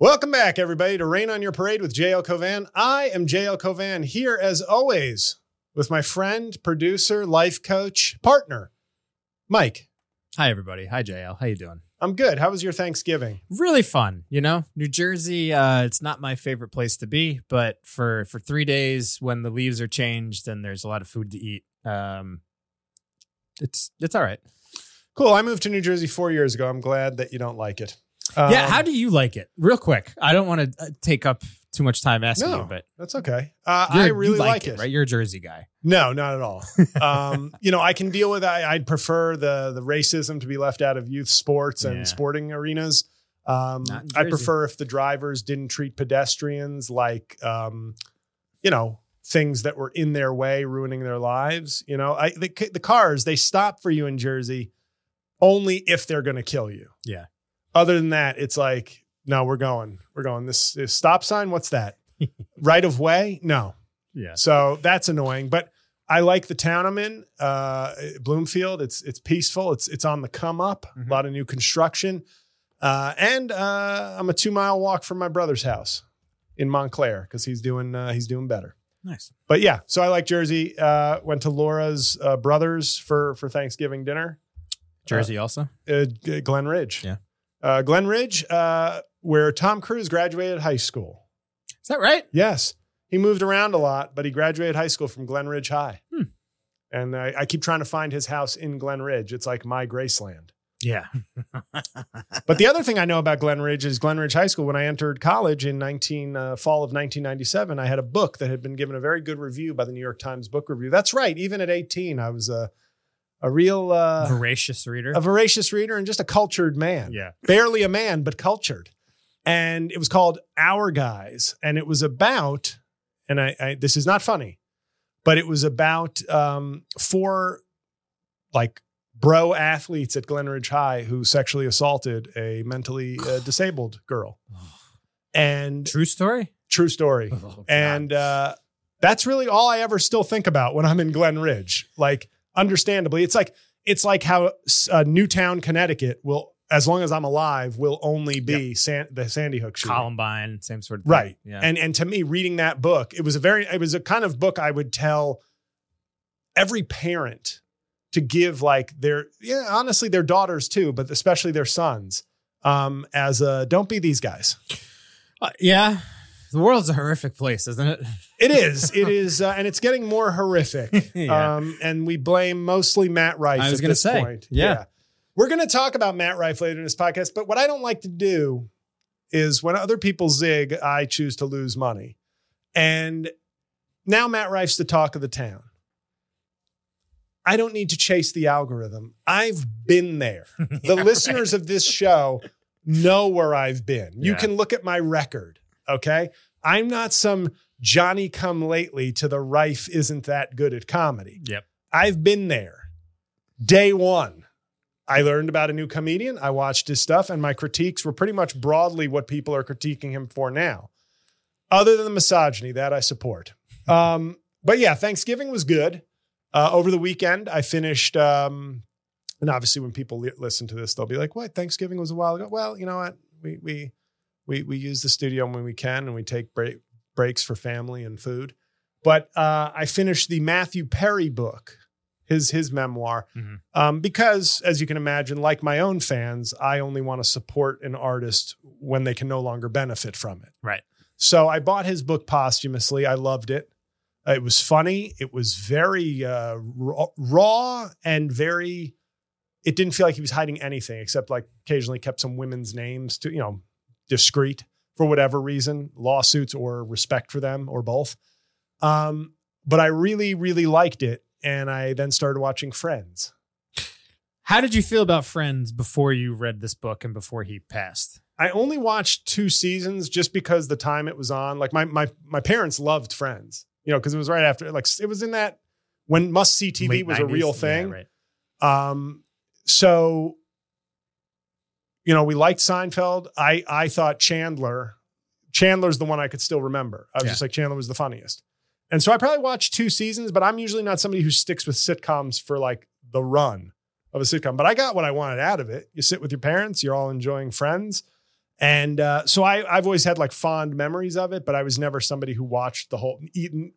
Welcome back, everybody, to Rain on Your Parade with JL Cauvin. I am JL Cauvin here, as always, with my friend, producer, life coach, partner, Mike. Hi, everybody. Hi, JL. How you doing? I'm good. How was your Thanksgiving? Really fun. You know, New Jersey. Uh, it's not my favorite place to be, but for for three days when the leaves are changed and there's a lot of food to eat, um, it's it's all right. Cool. I moved to New Jersey four years ago. I'm glad that you don't like it. Yeah. Um, How do you like it? Real quick. I don't want to take up too much time asking No, you, but That's okay. Uh, I really like, it. right? You're a Jersey guy. No, not at all. um, you know, I can deal with. I, I'd prefer the the racism to be left out of youth sports and Yeah. sporting arenas. Um, I prefer if the drivers didn't treat pedestrians like, um, you know, things that were in their way, ruining their lives. You know, I the, the cars they stop for you in Jersey only if they're going to kill you. Yeah. Other than that, it's like, no, we're going, we're going. This, this stop sign, what's that? right of way? No. Yeah. So that's annoying. But I like the town I'm in, uh, Bloomfield. It's it's peaceful. It's it's on the come up. Mhm. A lot of new construction, uh, and uh, I'm a two mile walk from my brother's house in Montclair because he's doing uh, he's doing better. Nice. But yeah, so I like Jersey. Uh, went to Laura's uh, brothers for for Thanksgiving dinner. Jersey also. Uh, Glen Ridge. Yeah. Uh, Glen Ridge, uh, where Tom Cruise graduated high school. Is that right? Yes. He moved around a lot, but he graduated high school from Glen Ridge High. Hmm. And I, I keep trying to find his house in Glen Ridge. It's like my Graceland. Yeah. But the other thing I know about Glen Ridge is Glen Ridge High School. When I entered college in 19 uh, fall of 1997, I had a book that had been given a very good review by the New York Times Book Review. That's right. Even at 18, I was a a real uh, Voracious reader. a voracious reader and just a cultured man. yeah. barely a man, but cultured. And it was called Our Guys. And it was about, and I, I this is not funny, but it was about um, four like bro athletes at Glen Ridge High who sexually assaulted a mentally uh, disabled girl. And True story. true story. Oh, And uh, that's really all I ever still think about when I'm in Glen Ridge. Like, understandably, it's like it's like how uh, Newtown, Connecticut will, as long as I'm alive, will only be San, the Sandy Hook shooting. Columbine, same sort of thing. Right. Yeah. And and to me, reading that book, it was a very it was a kind of book I would tell every parent to give like their yeah honestly their daughters too, but especially their sons. Um, as a don't be these guys. Uh, yeah. The world's a horrific place, isn't it? It is. It is, uh, and it's getting more horrific. Yeah. Um, and we blame mostly Matt Rife. I was gonna this say, point. yeah. we're going to talk about Matt Rife later in this podcast. But what I don't like to do is when other people zig, I choose to lose money. And now Matt Rife's the talk of the town. I don't need to chase the algorithm. I've been there. The Yeah, listeners of this show know where I've been. You Yeah. can look at my record. Okay. I'm not some Johnny come lately to the Rife isn't that good at comedy. Yep. I've been there. Day one, I learned about a new comedian. I watched his stuff, and my critiques were pretty much broadly what people are critiquing him for now. Other than the misogyny, that I support. Um, but yeah, Thanksgiving was good. Uh, over the weekend, I finished. Um, and obviously, when people li- listen to this, they'll be like, "What? Thanksgiving was a while ago." Well, you know what? We we we we use the studio when we can, and we take break, breaks for family and food. But uh, I finished the Matthew Perry book, his his memoir, Mhm. um, because as you can imagine, like my own fans, I only want to support an artist when they can no longer benefit from it. Right. So I bought his book posthumously. I loved it. It was funny. It was very uh, raw and very. It didn't feel like he was hiding anything except like occasionally kept some women's names to you know discreet for whatever reason, lawsuits or respect for them or both. Um, but I really, really liked it, and I then started watching Friends. How did you feel about Friends before you read this book and before he passed? I only watched two seasons just because the time it was on. Like my my my parents loved Friends, you know, because it was right after like it was in that when must see TV Late was a 90s? real Yeah, thing. right. Um, so you know, we liked Seinfeld. I I thought Chandler, Chandler's the one I could still remember. I was Yeah. just like Chandler was the funniest. And so I probably watched two seasons, but I'm usually not somebody who sticks with sitcoms for like the run of a sitcom. But I got what I wanted out of it. You sit with your parents, you're all enjoying Friends, And uh, so I, I've always had like fond memories of it, but I was never somebody who watched the whole,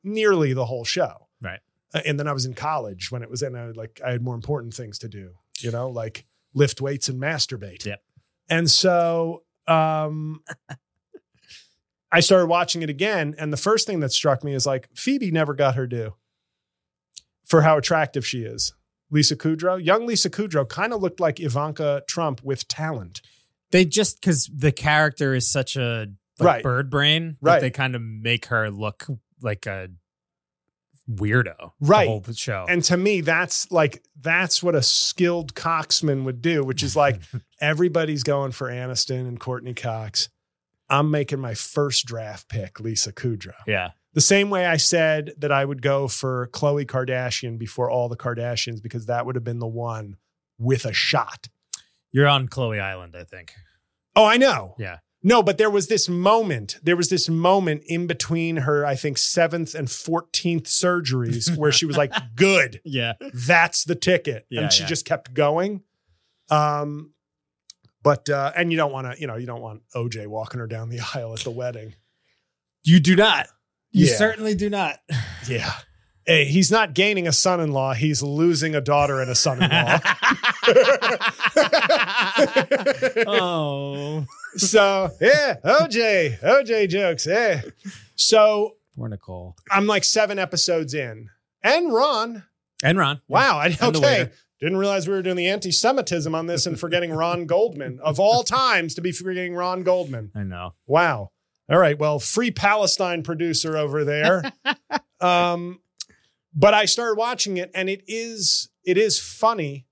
nearly the whole show. Right. Uh, And then I was in college when it was, and I like I had more important things to do, you know, like lift weights and masturbate. Yep. And so um, I started watching it again, and the first thing that struck me is like Phoebe never got her due for how attractive she is. Lisa Kudrow, young Lisa Kudrow, kind of looked like Ivanka Trump with talent. They just because the character is such a like, Right. bird brain, that Right. They kind of make her look like a weirdo, Right. The whole show. And to me, that's like that's what a skilled coxman would do, which is like everybody's going for Aniston and Courteney Cox. I'm making my first draft pick, Lisa Kudrow. yeah, The same way I said that I would go for Khloe Kardashian before all the Kardashians because that would have been the one with a shot. you're on Chloe Island, I think. Oh, I know. Yeah, No, but there was this moment. There was this moment in between her, I think, seventh and 14th surgeries where she was like, good. yeah, that's the ticket. Yeah, and she yeah. just kept going. Um, but uh, and you don't want to, you know, you don't want OJ walking her down the aisle at the wedding. you do not. You Yeah. certainly do not. Yeah. Hey, he's not gaining a son-in-law, he's losing a daughter and a son-in-law. oh, so yeah, OJ, OJ jokes. Yeah. So poor Nicole I'm like seven episodes in. And Ron. and Ron. Wow. I okay. Didn't realize we were doing the anti-Semitism on this and forgetting Ron Goldman. Of all times to be forgetting Ron Goldman. I know. Wow. All right. Well, free Palestine producer over there. um, but I started watching it and it is it is funny,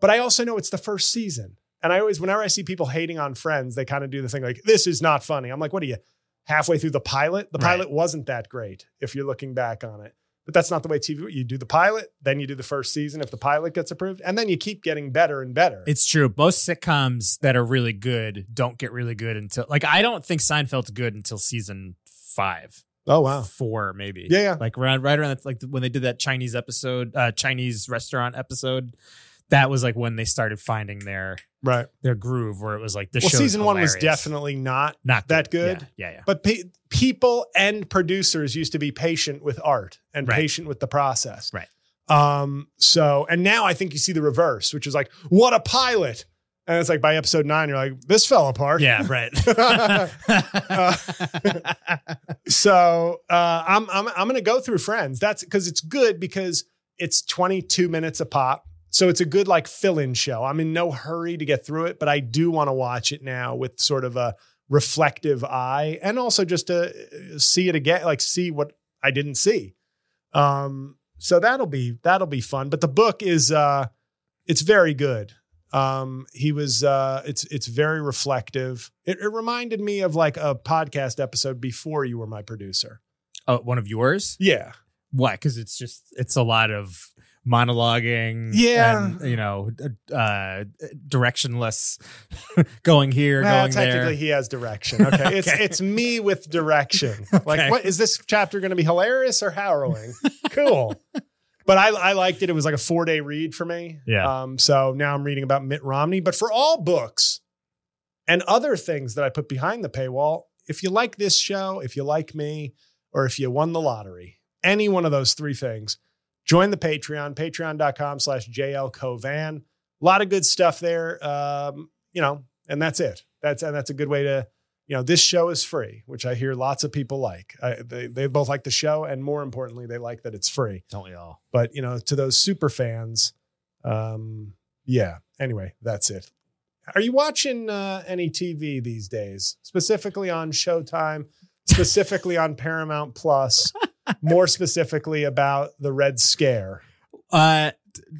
but I also know it's the first season. And I always, whenever I see people hating on Friends, they kind of do the thing like, this is not funny. I'm like, what are you halfway through the pilot? The Right. pilot wasn't that great if you're looking back on it. But that's not the way TV. You do the pilot, then you do the first season if the pilot gets approved, and then you keep getting better and better. It's true. Most sitcoms that are really good don't get really good until like I don't think Seinfeld's good until season five, oh wow, four maybe. yeah, yeah. Like right, right around like when they did that Chinese episode, uh, Chinese restaurant episode. That was like when they started finding their right. their groove, where it was like this. Well, season one was definitely not not that good. Yeah, yeah. yeah. But pe- people and producers used to be patient with art and Right. patient with the process. Right. Um. So, and now I think you see the reverse, which is like, what a pilot. And it's like by episode nine, you're like, this fell apart. Yeah, right. So uh, I'm I'm I'm gonna go through Friends. That's because it's good because it's 22 minutes a pop. So it's a good like fill-in show. I'm in no hurry to get through it, but I do want to watch it now with sort of a reflective eye and also just to uh, see it again, like see what I didn't see. Um, so that'll be that'll be fun. But the book is uh it's very good. Um, he was uh it's it's very reflective. It, it reminded me of like a podcast episode before you were my producer. oh, one of yours? Yeah. Why? Because it's just it's a lot of monologuing. Yeah. and, you know, uh, directionless, going here, Well, going technically there. he has direction. Okay. It's it's me with direction. Okay. Like what is this chapter gonna be hilarious or harrowing? cool. But I, I liked it. It was like a four day read for me. Yeah. Um, so now I'm reading about Mitt Romney. But for all books and other things that I put behind the paywall, if you like this show, if you like me, or if you won the lottery, any one of those three things, join the Patreon, patreon.com slash JLCauvin. A lot of good stuff there. Um, you know, and that's it. That's and that's a good way to, you know, this show is free, which I hear lots of people like. I, they they both like the show, and more importantly, they like that it's free. Don't we all? But you know, to those super fans, um, yeah. Anyway, that's it. Are you watching uh, any TV these days, specifically on Showtime, specifically on Paramount Plus, more specifically about the Red Scare? Uh,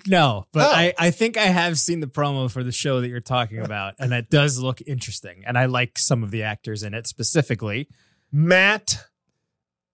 no, but Oh. I, I think I have seen the promo for the show that you're talking about, and it does look interesting. And I like some of the actors in it specifically. Matt,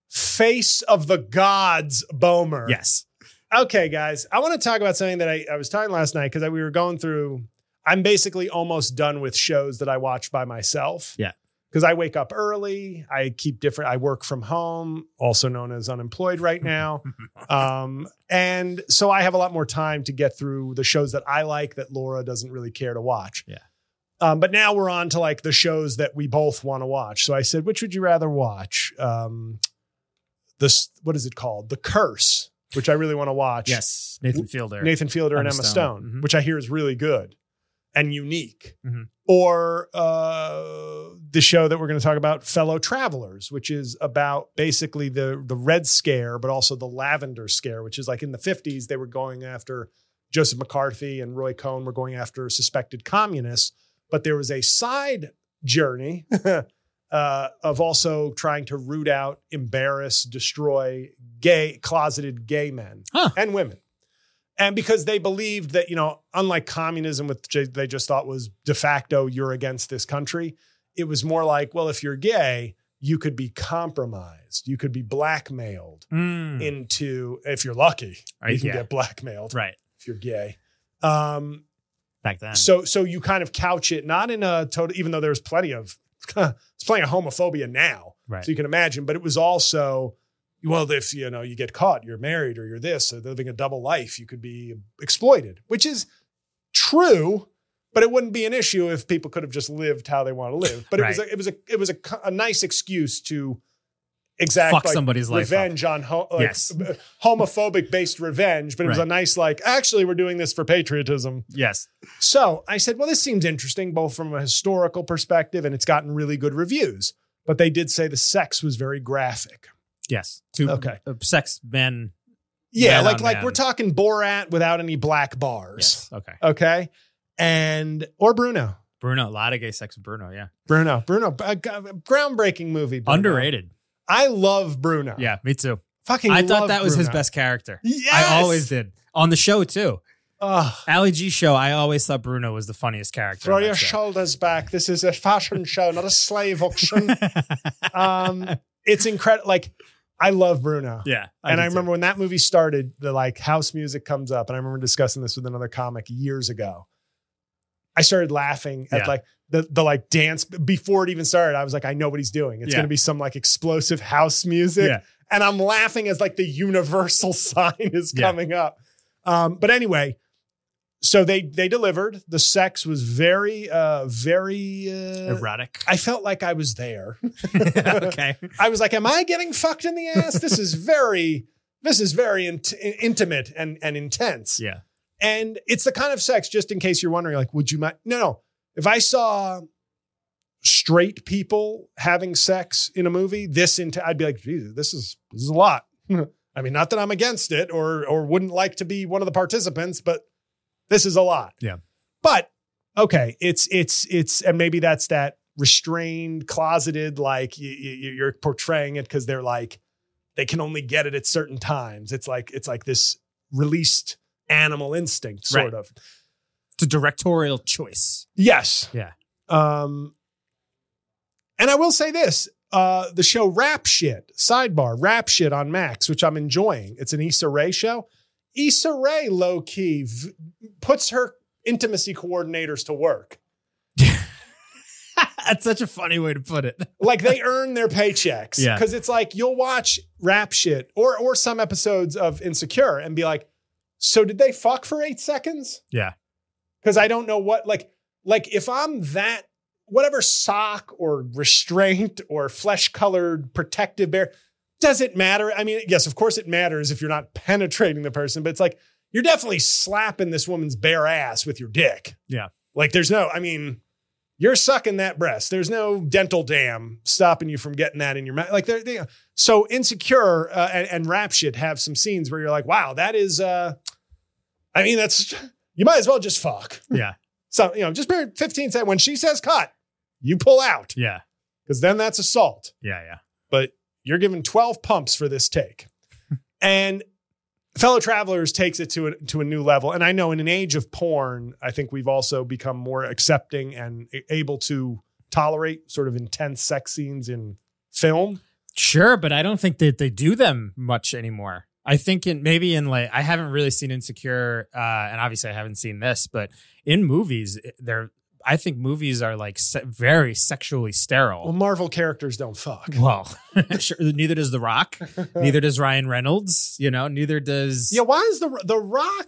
face of the gods, Bomer. Yes. Okay, guys, I want to talk about something that I, I was talking last night because we were going through. I'm basically almost done with shows that I watch by myself. Yeah. Because I wake up early. I keep different. I work from home, also known as unemployed right now. um, and so I have a lot more time to get through the shows that I like that Laura doesn't really care to watch. Yeah. Um, but now we're on to like the shows that we both want to watch. So I said, which would you rather watch? Um, this what is it called? The Curse, which I really want to watch. Yes, Nathan Fielder. Nathan Fielder and Emma Emma Stone. Stone, Mhm. which I hear is really good and unique. Mhm. Or uh, the show that we're going to talk about, Fellow Travelers, which is about basically the the Red Scare, but also the Lavender Scare, which is like in the fifties they were going after Joseph McCarthy and Roy Cohn were going after suspected communists, but there was a side journey. Uh, of also trying to root out, embarrass, destroy gay, closeted gay men Huh. and women and because they believed that you know unlike communism which they just thought was de facto you're against this country it was more like well if you're gay you could be compromised you could be blackmailed Mm, into if you're lucky Right, you can yeah. get blackmailed right if you're gay um back then. so so you kind of couch it not in a total even though there's plenty of it's plenty of homophobia now right. so you can imagine, but it was also, well, if you know you get caught, you're married or you're this, or living a double life, you could be exploited, which is true, but it wouldn't be an issue if people could have just lived how they want to live. But it was a, it was a it was a, a nice excuse to exact Fuck like, somebody's life revenge on ho- like, Yes. homophobic based revenge, but it was a nice like actually we're doing this for patriotism. Yes. So I said, well, this seems interesting, both from a historical perspective and it's gotten really good reviews. But they did say the sex was very graphic. Yes. Two Okay. uh, sex men. Yeah, like like man. we're talking Borat without any black bars. Yes. Okay. Okay. And or Bruno. Bruno. A lot of gay sex with Bruno. Yeah. Bruno. Bruno. a g- groundbreaking movie. Bruno. Underrated. I love Bruno. Yeah. Me too. Fucking I thought that was his best character. Yes. I always did on the show too. Ugh. Ali G show. I always thought Bruno was the funniest character. throw your show. shoulders back. This is a fashion show, not a slave auction. um, it's incredible. Like, I love Bruno. yeah. and do I remember when that movie started, the like house music comes up, and I remember discussing this with another comic years ago. I started laughing at Yeah. like the the like dance before it even started. I was like, I know what he's doing. It's Yeah. going to be some like explosive house music, Yeah. and I'm laughing as like the universal sign is coming up. Um, but anyway, so they they delivered. The sex was very uh very. Uh, erotic. I felt like I was there. okay. I was like, "Am I getting fucked in the ass? This is very, this is very int- intimate and and intense." Yeah. And it's the kind of sex, just in case you're wondering, like, would you mind? No, no. If I saw straight people having sex in a movie, this into, I'd be like, Jesus, this is this is a lot. I mean, not that I'm against it or or wouldn't like to be one of the participants, but this is a lot. Yeah. But okay, it's it's it's, and maybe that's that restrained, closeted, like you, you, you're portraying it because they're like they can only get it at certain times. It's like it's like this released animal instinct, sort Right. of. It's a directorial choice. Yes. Yeah. Um, and I will say this: uh, the show Rap Shit sidebar Rap Shit on Max, which I'm enjoying. It's an Issa Rae show. Issa Rae, low key, v- puts her intimacy coordinators to work. That's such a funny way to put it. like they earn their paychecks. Yeah. Because it's like you'll watch rap shit or or some episodes of Insecure and be like, so did they fuck for eight seconds? Yeah. Because I don't know what like like if I'm that whatever sock or restraint or flesh colored protective bear, does it matter? I mean, yes, of course it matters if you're not penetrating the person, but it's like you're definitely slapping this woman's bare ass with your dick. Yeah. Like there's no, I mean, you're sucking that breast. There's no dental dam stopping you from getting that in your mouth. Like there, they, so insecure uh, and, and rap shit have some scenes where you're like, wow, that is, uh, I mean, that's, you might as well just fuck. Yeah. So, you know, just bear 15 seconds. When she says cut, you pull out Yeah. because then that's assault. Yeah. Yeah. But you're given 12 pumps for this take. and fellow travelers takes it to a, to a new level. And I know in an age of porn, I think we've also become more accepting and able to tolerate sort of intense sex scenes in film. Sure, but I don't think that they do them much anymore. I think in maybe in like I haven't really seen Insecure, uh, and obviously I haven't seen this, but in movies, they're I think movies are like se- very sexually sterile. Well. Marvel characters don't fuck. Well, sure, neither does The Rock, neither does Ryan Reynolds. You know, neither does Yeah, why is the the Rock?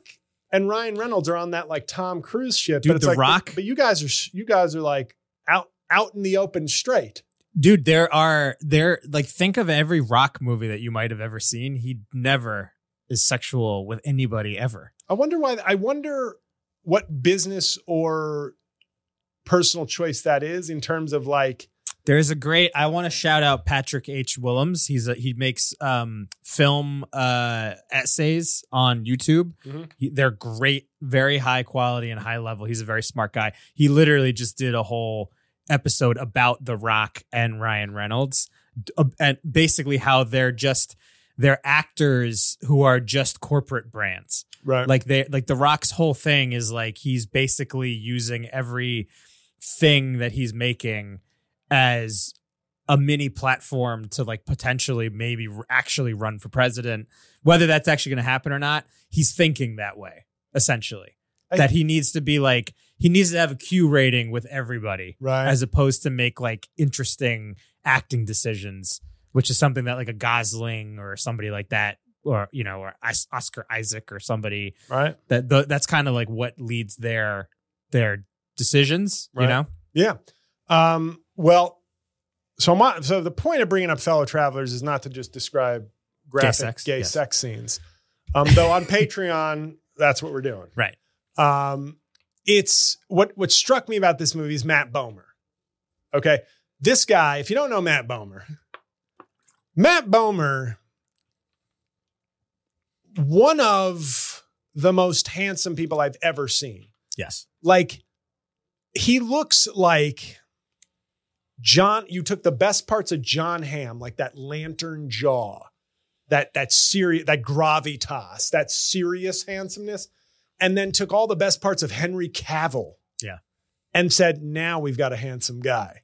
and Ryan Reynolds are on that like Tom Cruise shit. Dude, but it's The like, Rock- But, but you guys are you guys are like out out in the open straight. Dude, there are there like think of every rock movie that you might have ever seen. He never is sexual with anybody ever. I wonder why. I wonder what business or personal choice that is in terms of like. There's a great. I want to shout out Patrick H. Willems. He's a, he makes um, film uh, essays on YouTube. Mhm. He, they're great, very high quality and high level. He's a very smart guy. He literally just did a whole episode about The Rock and Ryan Reynolds, uh, and basically how they're just they're actors who are just corporate brands Right. like they like the rock's whole thing is like he's basically using every thing that he's making as a mini platform to like potentially maybe actually run for president whether that's actually going to happen or not he's thinking that way essentially I- that he needs to be like he needs to have a q rating with everybody right. as opposed to make like interesting acting decisions, which is something that like a Gosling or somebody like that, or you know, or Oscar Isaac or somebody right. that that's kind of like what leads their their decisions. You Right. know, Yeah. Um, well, so my so the point of bringing up fellow travelers is not to just describe graphic sex, gay yes. sex scenes. Um, though on Patreon, that's what we're doing. right? Um, it's what what struck me about this movie is Matt Bomer. Okay, this guy. If you don't know Matt Bomer, Matt Bomer, one of the most handsome people I've ever seen. Yes. Like he looks like John. You took the best parts of Jon Hamm, like that lantern jaw, that that serious, that gravitas, that serious handsomeness, and then took all the best parts of Henry Cavill. Yeah. And said, now we've got a handsome guy.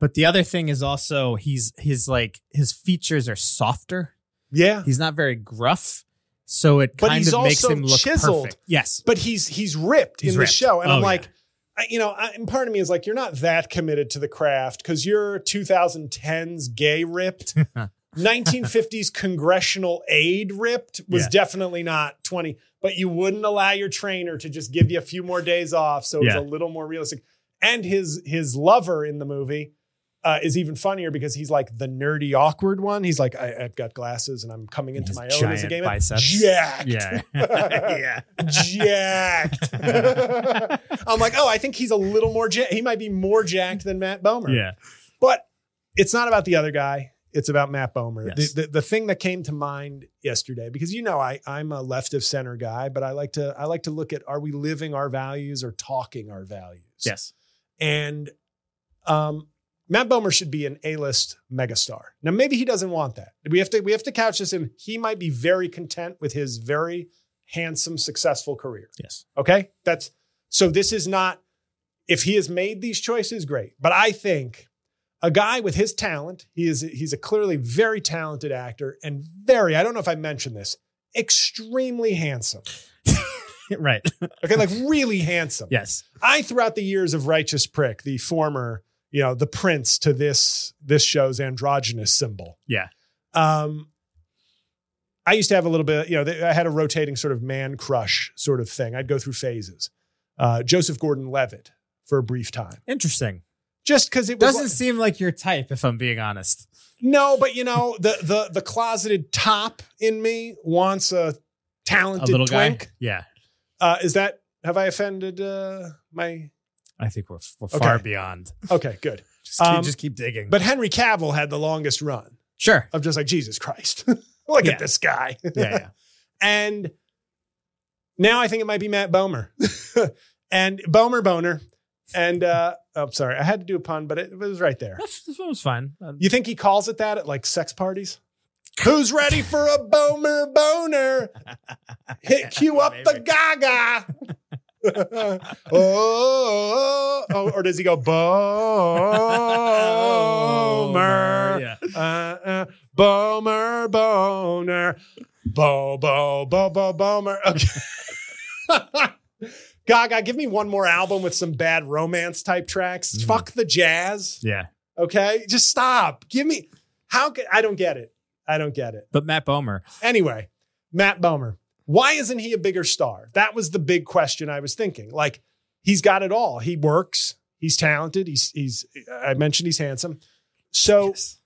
But the other thing is also he's his like his features are softer. Yeah. He's not very gruff, so it But kind he's of makes him look chiseled. perfect. Yes. But he's he's ripped He's in ripped. the show. And Oh, I'm like, I, you know, I, and part of me is like, you're not that committed to the craft because you're 2010s gay ripped. 1950s congressional aide ripped was Yeah. definitely not 20, but you wouldn't allow your trainer to just give you a few more days off. So it's Yeah. a little more realistic. And his his lover in the movie uh, is even funnier because he's like the nerdy, awkward one. He's like, I, I've got glasses and I'm coming into His my own as a gay biceps. Jacked. Yeah. yeah. jacked. I'm like, oh, I think he's a little more. Ja- he might be more jacked than Matt Bomer. Yeah. But it's not about the other guy. It's about Matt Bomer. Yes. The, the, the thing that came to mind yesterday, because you know I I'm a left of center guy, but I like to I like to look at are we living our values or talking our values? Yes. And um, Matt Bomer should be an A-list megastar. Now maybe he doesn't want that. We have to we have to couch this in. He might be very content with his very handsome, successful career. Yes. Okay. That's so this is not, if he has made these choices, great. But I think a guy with his talent, he is, he's a clearly very talented actor and very, I don't know if I mentioned this, extremely handsome. right. Okay. Like really handsome. yes. I, throughout the years of Righteous Prick, the former, you know, the prince to this, this show's androgynous symbol. Yeah. Um, I used to have a little bit, you know, I had a rotating sort of man crush sort of thing. I'd go through phases. Uh, Joseph Gordon Levitt for a brief time, Interesting. just because it Doesn't seem like your type, if I'm being honest. no, but you know, the the the closeted top in me wants a A talented little guy. Yeah. Uh, is that have I offended uh, my? I think we're, we're Okay. far beyond. Okay, good. Just keep, Um, just keep digging. But Henry Cavill had the longest run sure. of just like Jesus Christ, look Yeah. at this guy. Yeah. Yeah. And now I think it might be Matt Bomer and Bomer Boner. And uh, oh, sorry, I had to do a pun, but it, it was right there. That's, this one was fine. Um, You think he calls it that at like sex parties? Who's ready for a Bomer Boner? Hit cue up the Gaga. Oh, oh, or does he go Bomer? Yeah. Uh, uh, Bomer, boner, bo, bo, bo, bo, bomer. Okay. Gaga, give me one more album with some bad romance type tracks. Mhm. Fuck the jazz. Yeah. Okay. Just stop. Give me, how can, I don't get it. I don't get it. But Matt Bomer. Anyway, Matt Bomer. Why isn't he a bigger star? That was the big question I was thinking. Like he's got it all. He works. He's talented. He's he's. I mentioned he's handsome. So Yes.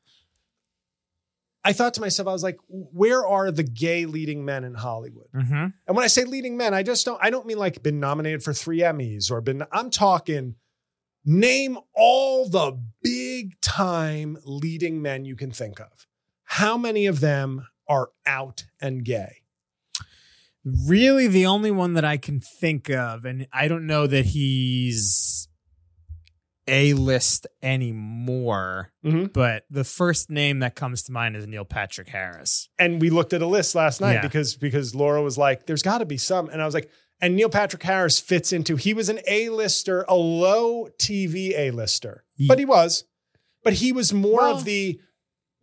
I thought to myself, I was like, where are the gay leading men in Hollywood? Mhm. And when I say leading men, I just don't. I don't mean like been nominated for three Emmys or been. I'm talking. Name all the big time leading men you can think of. How many of them are out and gay? Really, the only one that I can think of, and I don't know that he's a list anymore, Mhm. but the first name that comes to mind is Neil Patrick Harris. and we looked at a list last night Yeah. because because Laura was like, "There's got to be some," and I was like, and Neil Patrick Harris fits into. He was an A-lister, a low TV A-lister, Ye- but he was, but he was more Well- of the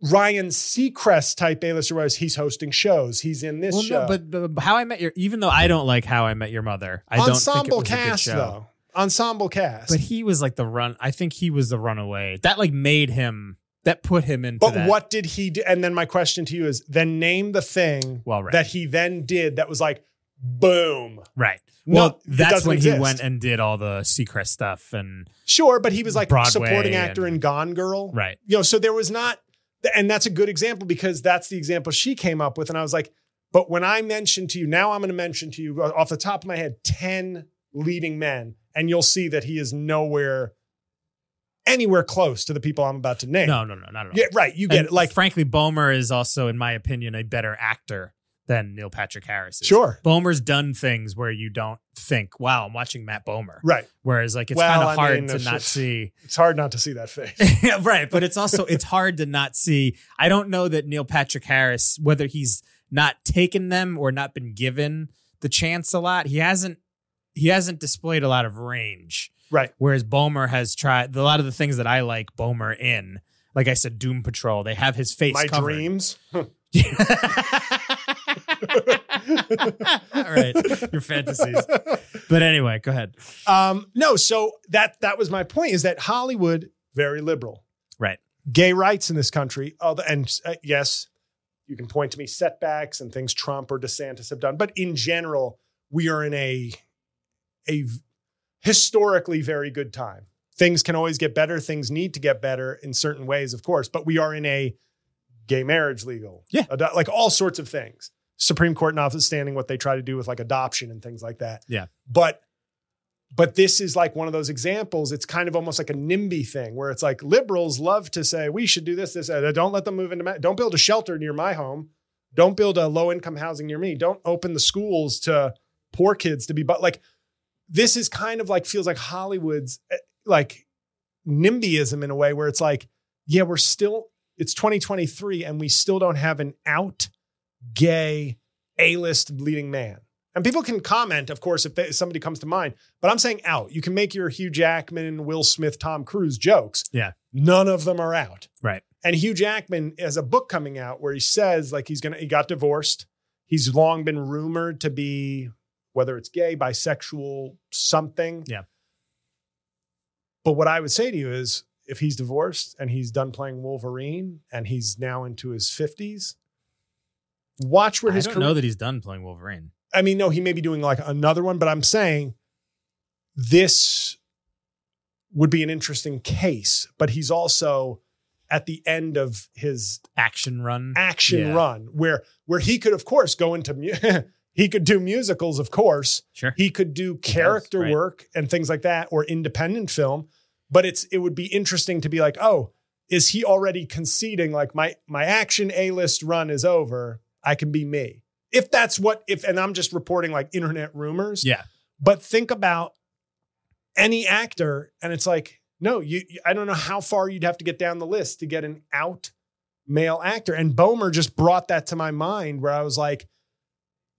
Ryan Seacrest type A-lister, whereas he's hosting shows, he's in this Well, show. no, but the, How I Met Your, even though I don't like How I Met Your Mother, I don't think it ensemble was a good cast show. though, ensemble cast. But he was like the run. I think he was the runaway. That like made him. That put him into. But that. what did he do? And then my question to you is: then name the thing Well, right. that he then did that was like, boom. Right. Well, it that's when exist. he went and did all the Seacrest stuff and Sure, but he was like Broadway supporting actor and- in Gone Girl. right. You know, so there was not, and that's a good example because that's the example she came up with. And I was like, but when I mentioned to you, now I'm going to mention to you uh, off the top of my head 10 leading men, and you'll see that he is nowhere, anywhere close to the people I'm about to name. No, no, no, not at all. Yeah, right. You get And it. Like, frankly, Bomer is also, in my opinion, a better actor than Neil Patrick Harris is. sure. Bomer's done things where you don't think, "Wow, I'm watching Matt Bomer." Right. Whereas, like, it's Well, kind of hard mean, to not just- see. It's hard not to see that face. Yeah, right. But it's also it's hard to not see. I don't know that Neil Patrick Harris, whether he's not taken them or not been given the chance a lot, he hasn't he hasn't displayed a lot of range. Right. Whereas Bomer has tried a lot of the things that I like Bomer in. Like I said, Doom Patrol. They have his face My covered. dreams. All right, your fantasies. But anyway, go ahead. Um, no, so that that was my point is that Hollywood very liberal, Right. Gay rights in this country, although, and uh, yes, you can point to me setbacks and things Trump or DeSantis have done, but in general, we are in a a historically very good time. Things can always get better. Things need to get better in certain ways, of course, but we are in a gay marriage legal, Yeah. ado- like all sorts of things. Supreme Court notwithstanding what they try to do with like adoption and things like that. Yeah. But but this is like one of those examples. It's kind of almost like a NIMBY thing where it's like liberals love to say, we should do this, this, uh, don't let them move into, my, don't build a shelter near my home. Don't build a low income housing near me. Don't open the schools to poor kids to be, but like, this is kind of like, feels like Hollywood's eh, like NIMBYism in a way where it's like, yeah, we're still, it's 2023 and we still don't have an out gay A-list leading man. And people can comment, of course, if, they, if somebody comes to mind. But I'm saying out. You can make your Hugh Jackman, Will Smith, Tom Cruise jokes. Yeah. None of them are out. Right. And Hugh Jackman has a book coming out where he says like he's gonna he got divorced. He's long been rumored to be whether it's gay, bisexual, something. Yeah. But what I would say to you is if he's divorced and he's done playing Wolverine and he's now into his 50s, watch where I his don't career know that he's done playing Wolverine. I mean, no, he may be doing like another one, but I'm saying this would be an interesting case. But he's also at the end of his Action run. action Yeah. run, where where he could, of course, go into mu- he could do musicals, of course. Sure. He could do character right. work and things like that, or independent film. But it's it would be interesting to be like, oh, is he already conceding like my my action A list run is over? I can be me. If that's what if and I'm just reporting like internet rumors. Yeah. But think about any actor, and it's like, no, you. I don't know how far you'd have to get down the list to get an out male actor. And Bomer just brought that to my mind, where I was like,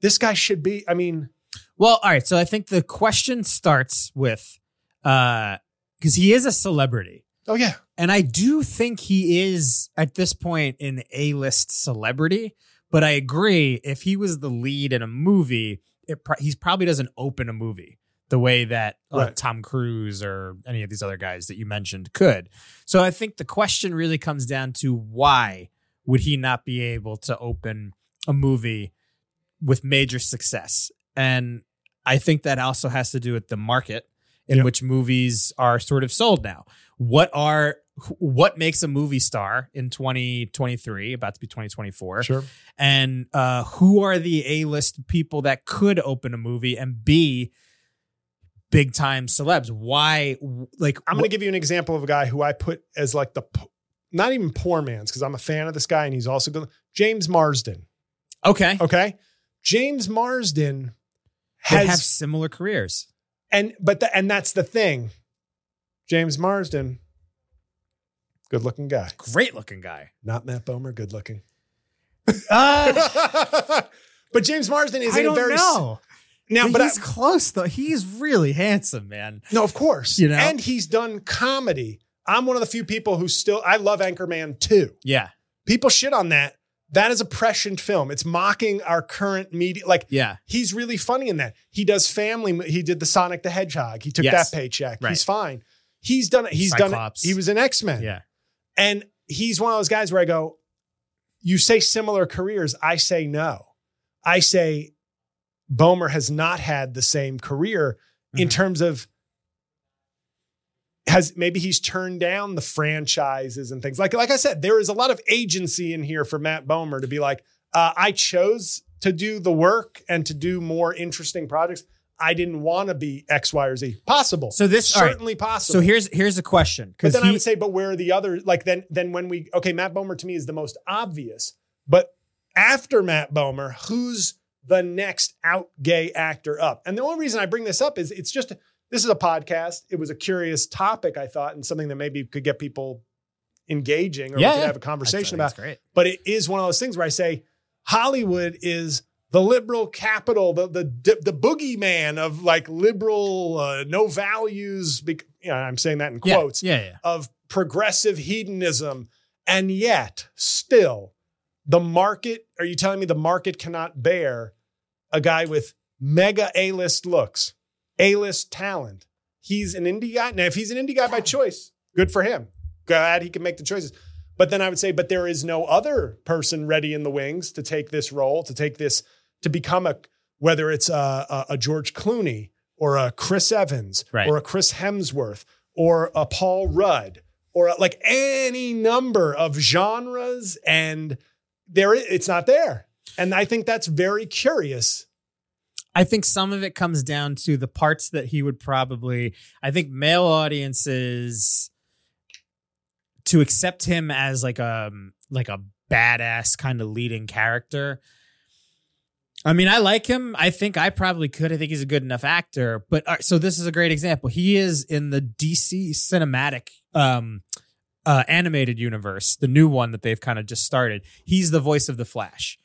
this guy should be. I mean, Well, all right. So I think the question starts with uh because he is a celebrity. oh yeah, And I do think he is at this point an A-list celebrity, but I agree if he was the lead in a movie, it pro- he probably doesn't open a movie the way that uh, Right. Tom Cruise or any of these other guys that you mentioned could. So I think the question really comes down to why would he not be able to open a movie with major success. And I think that also has to do with the market in Yep. which movies are sort of sold now. What are what makes a movie star in 2023, about to be 2024? Sure. And uh, who are the A-list people that could open a movie and be big time celebs? Why like I'm going to give you an example of a guy who I put as like the not even poor man's because I'm a fan of this guy and he's also good. James Marsden. okay. Okay. James Marsden has have similar careers. And but the, and that's the thing. James Marsden, good looking guy. Great looking guy. Not Matt Bomer, good looking. Uh, but James Marsden is I in very know. now, but but I- he's close though. He's really handsome, man. no, of course, You know? and he's done comedy. I'm one of the few people who still I love Anchorman too. Yeah, People shit on that. That is a prescient film. It's mocking our current media. Like yeah, he's really funny in that. He does family. He did the Sonic the Hedgehog. He took Yes. that paycheck. Right. He's fine. He's done it. He's Cyclops. done it. He was an X Men. yeah. And he's one of those guys where I go, you say similar careers. I say no. I say Bomer has not had the same career in Mhm. terms of has maybe he's turned down the franchises and things like like I said there is a lot of agency in here for Matt Bomer to be like uh, I chose to do the work and to do more interesting projects I didn't want to be X Y or Z possible So this, all right. certainly possible So here's here's a question but because then I would say, but where are the other? Like then, then when we okay, Matt Bomer to me is the most obvious. But after Matt Bomer, who's the next out gay actor up? And the only reason I bring this up is it's just this is a podcast. It was a curious topic, I thought, and something that maybe could get people engaging or we could yeah. have a conversation about. great. But it is one of those things where I say Hollywood is the liberal capital, the the the boogeyman of like liberal, uh, no values. bec- You know, I'm saying that in Yeah, quotes yeah, yeah. of progressive hedonism. And yet, still, the market, are you telling me the market cannot bear a guy with mega A list looks, A list talent? He's an indie guy. Now, if he's an indie guy by choice, good for him. Glad he can make the choices. But then I would say, but there is no other person ready in the wings to take this role, to take this, to become a, whether it's a, a, a George Clooney or a Chris Evans Right. or a Chris Hemsworth or a Paul Rudd or a, like any number of genres and there it's not there. And I think that's very curious. I think some of it comes down to the parts that he would probably. I think male audiences to accept him as like a like a badass kind of leading character. I mean, I like him. I think I probably could. I think he's a good enough actor. But right, so this is a great example. He is in the DC cinematic um uh animated universe, the new one that they've kind of just started. He's the voice of the Flash.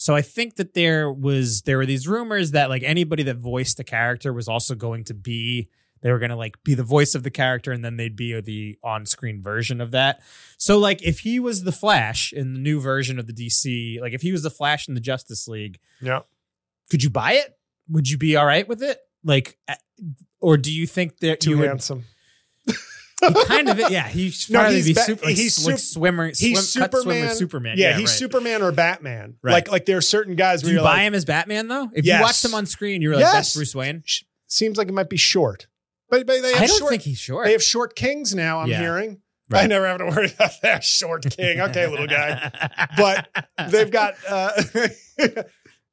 So I think that there was there were these rumors that like anybody that voiced the character was also going to be they were going to like be the voice of the character and then they'd be the on-screen version of that. So like if he was the Flash in the new version of the DC, like if he was the Flash in the Justice League, Yeah. could you buy it? Would you be all right with it? Like or do you think that Too you would handsome. He kind of yeah, he should No, probably he's be ba- super, like, he's like sup- swimmer, He's swim, cut swimmer, Superman. Superman. Yeah, he's right. Superman or Batman. Right. Like like there are certain guys Do you buy like, him as Batman though? If Yes. you watch him on screen, you're like, Yes. that's Bruce Wayne. seems like it might be short. But, but they have I don't short, think he's short. they have short kings now, I'm Yeah. hearing. I never have to worry about that short king. Okay, little guy. But they've got uh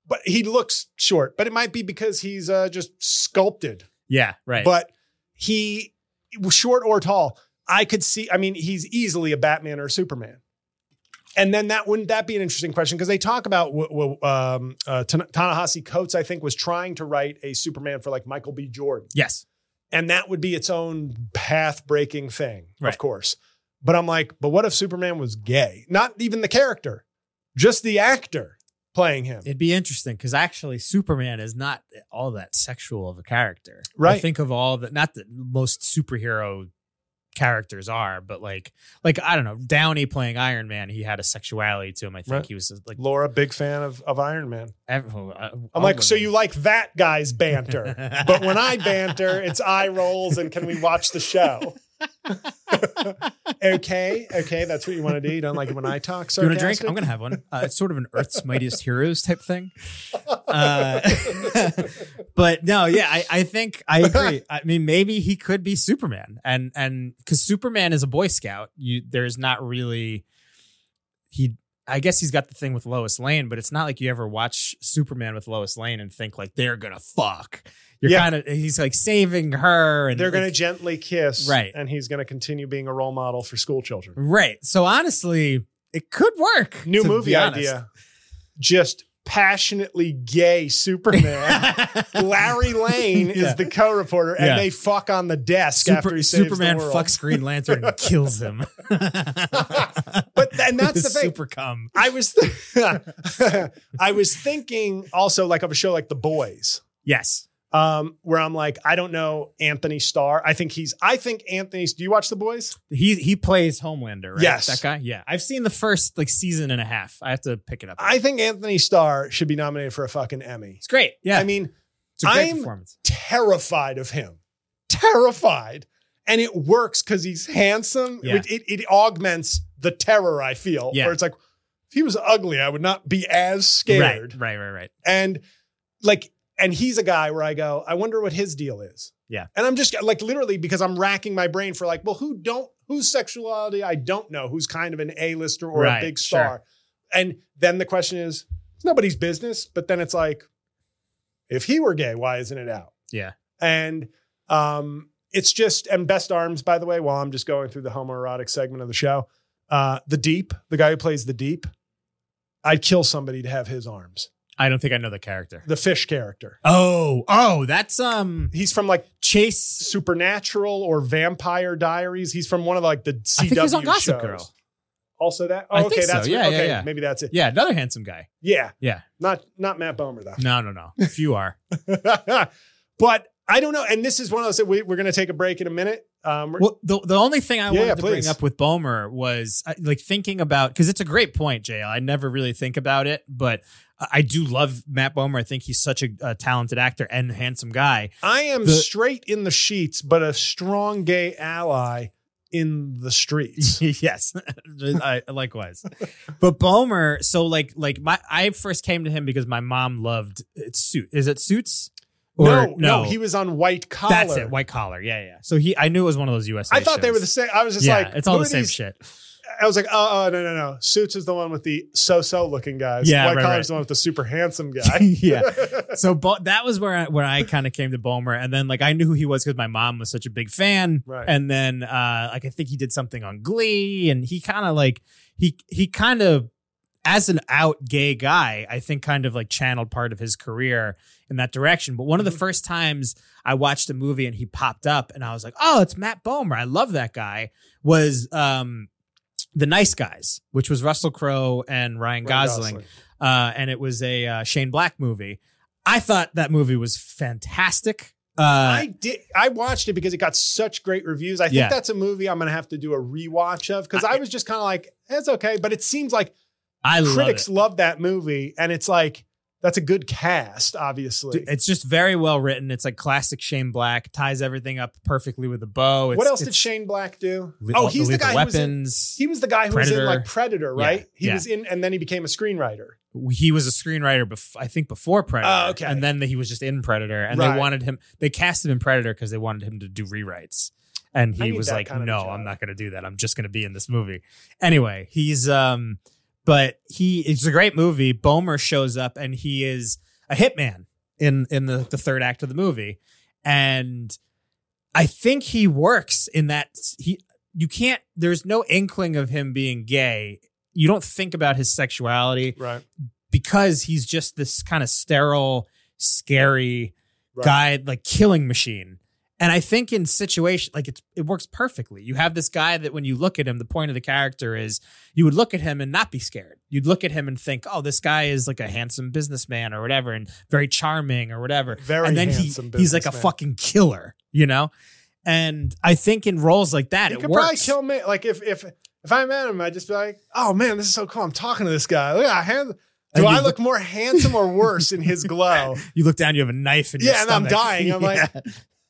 but he looks short but it might be because he's uh just sculpted yeah, right. but he short or tall i could see i mean he's easily a batman or a superman and then that wouldn't that be an interesting question because they talk about um, uh, Ta-Nehisi Coates, I think, was trying to write a Superman for like Michael B. Jordan, yes. and that would be its own path breaking thing, Right. of course. But I'm like, but what if Superman was gay? Not even the character, just the actor playing him. It'd be interesting because actually Superman is not all that sexual of a character. Right. I think of all the not that most superhero characters are, but like like I don't know, Downey playing Iron Man, he had a sexuality to him. I think Right. he was like Laura, big fan of, of Iron Man. ev- uh, I'm like, so you like that guy's banter. but when I banter, it's eye rolls and can we watch the show? okay, okay, that's what you want to do. You don't like it when I talk. you want a drink? I'm gonna have one. Uh, it's sort of an Earth's Mightiest Heroes type thing. Uh, but no, yeah, I, I think I agree. I mean, maybe he could be Superman, and and because Superman is a Boy Scout, you there's not really he. I guess he's got the thing with Lois Lane, but it's not like you ever watch Superman with Lois Lane and think like they're gonna fuck. You're Yeah. kind of he's like saving her, and They're going to gently kiss, Right. And he's going to continue being a role model for school children. right. So honestly, it could work. New movie idea: just passionately gay Superman. Larry Lane Yeah. is the co-reporter, and Yeah. they fuck on the desk Super, after he saves Superman the world. fucks Green Lantern and kills him. But and that's the thing. Super cum. I was, th- I was thinking also like of a show like The Boys, Yes. Um, where I'm like, I don't know Antony Starr. I think he's. I think Antony's. Do you watch The Boys? He he plays Homelander, right? Yes. That guy? Yeah. I've seen the first like season and a half. I have to pick it up. I think Antony Starr should be nominated for a fucking Emmy. it's great. Yeah. I mean, it's a great I'm- terrified of him. Terrified. And it works because he's handsome. Yeah. It, it, it augments the terror I feel. Yeah. Where it's like, if he was ugly, I would not be as scared. Right, right, right, right. And like, and he's a guy where I go, I wonder what his deal is. Yeah. And I'm just like literally because I'm racking my brain for like, well, who don't whose sexuality I don't know, who's kind of an A-lister or Right, a big star. sure. star. And then the question is, it's nobody's business. But then it's like, if he were gay, why isn't it out? Yeah. And um, it's just, and Best Arms, by the way, while I'm just going through the homoerotic segment of the show, uh, the Deep, the guy who plays the Deep, I'd kill somebody to have his arms. I don't think I know the character. The fish character. Oh, oh, that's um He's from like Chace. Supernatural or Vampire Diaries. He's from one of like the CW I think he's on Gossip shows. Girl. Also that? I Oh, think okay, so. that's Yeah, yeah, okay. yeah. Maybe that's it. Yeah, another handsome guy. Yeah, Yeah. not not Matt Bomer though. No, no, no. If you are. but I don't know. And this is one of those. We, we're going to take a break in a minute. Um, Well, the, the only thing I Yeah, wanted to please. bring up with Bomer was uh, like thinking about because it's a great point, JL. I never really think about it, but I- do love Matt Bomer. I think he's such a, a talented actor and handsome guy. I am the- straight in the sheets, but a strong gay ally in the streets. yes, I, likewise. But Bomer, so like like my I first came to him because my mom loved it's suit. Is it Suits? No, no, he was on white collar. That's it, white collar. Yeah, yeah. So he, I knew it was one of those USA. I thought they were the same. I was just yeah, like, it's all the same these- shit. I was like, oh, oh, no, no, no. Suits is the one with the so-so looking guys. Yeah, white right, collar right. is the one with the super handsome guy. yeah. So that was where I, where I kind of came to Bomer, and then like I knew who he was because my mom was such a big fan, Right. and then uh like I think he did something on Glee, and he kind of like he he kind of as an out gay guy, I think kind of like channeled part of his career in that direction. But one of the Mhm. first times I watched a movie and he popped up, and I was like, oh, it's Matt Bomer. I love that guy. Was um. The Nice Guys, which was Russell Crowe and Ryan, Ryan Gosling uh, and it was a uh, Shane Black movie. I thought that movie was fantastic. Uh, I did. I watched it because it got such great reviews. I think Yeah. that's a movie I'm going to have to do a rewatch of because I, was just kind of like, it's okay, but it seems like I love critics it. love that movie, and it's like that's a good cast, obviously. It's just very well written. It's like classic Shane Black, ties everything up perfectly with a bow. It's, what else did Shane Black do? le- oh, he's the guy who was in, he was the guy who was in like Predator, Yeah, right? he yeah. was in, and then he became a screenwriter. he was a screenwriter, bef- I think, before Predator. Oh, okay. And then he was just in Predator, and Right. they wanted him. They cast him in Predator because they wanted him to do rewrites. And he was like, "No. I'm not going to do that. I'm just going to be in this movie." Anyway, he's um, but he it's a great movie. Bomer shows up, and he is a hitman in in the the third act of the movie, and I think he works in that he. You can't. There's no inkling of him being gay. You don't think about his sexuality Right. because he's just this kind of sterile, scary Right. guy, like killing machine. And I think in situation like it's it works perfectly. You have this guy that when you look at him, the point of the character is you would look at him and not be scared. You'd look at him and think, "Oh, this guy is like a handsome businessman or whatever, and very charming or whatever." Very and then he he's like a fucking killer, you know. And I think in roles like that, You it could probably kill me. Like if if if I met him, I'd just be like, "Oh man, this is so cool. I'm talking to this guy. Look at hand. And Do I look- look more handsome or worse in his glow? you look down, you have a knife in your stomach." Yeah, and I'm dying. I'm like- Yeah.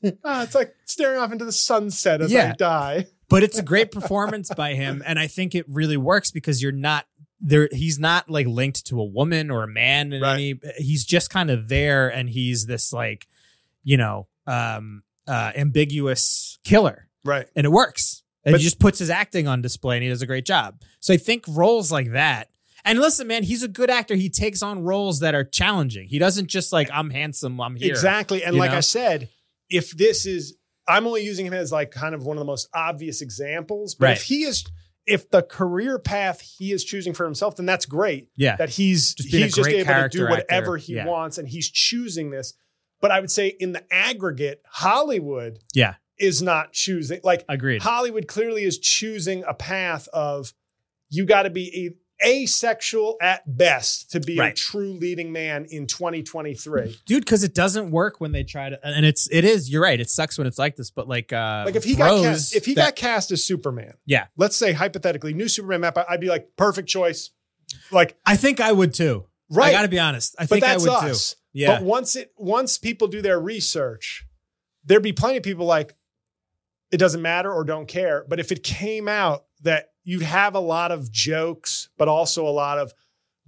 Ah, it's like staring off into the sunset as Yeah. I die. but it's a great performance by him, and I think it really works because you're not there. He's not like linked to a woman or a man in Right. any. He's just kind of there, and he's this like, you know, um, uh, ambiguous killer, Right. and it works. And But- he just puts his acting on display, and he does a great job. So I think roles like that. And listen, man, he's a good actor. He takes on roles that are challenging. He doesn't just like I'm handsome, I'm here. Exactly. And like know? I said, if this is, I'm only using him as like kind of one of the most obvious examples. But if he is, if the career path he is choosing for himself, then that's great. Yeah. That he's Just he's just able to do whatever actor. he Yeah. wants, and he's choosing this. But I would say in the aggregate, Hollywood Yeah. is not choosing. Like Agreed. Hollywood clearly is choosing a path of you got to be a, asexual at best to be a true leading man in 2023. dude because it doesn't work when they try to and it's it is you're right it sucks when it's like this but like uh Like if he got cast, if he that- got cast as Superman, Yeah. let's say hypothetically, new Superman map, I'd be like perfect choice. Like i think i would too right, i gotta be honest i think i would us. too yeah But once it once people do their research, there'd be plenty of people like it doesn't matter or don't care. But if it came out that you'd have a lot of jokes, but also a lot of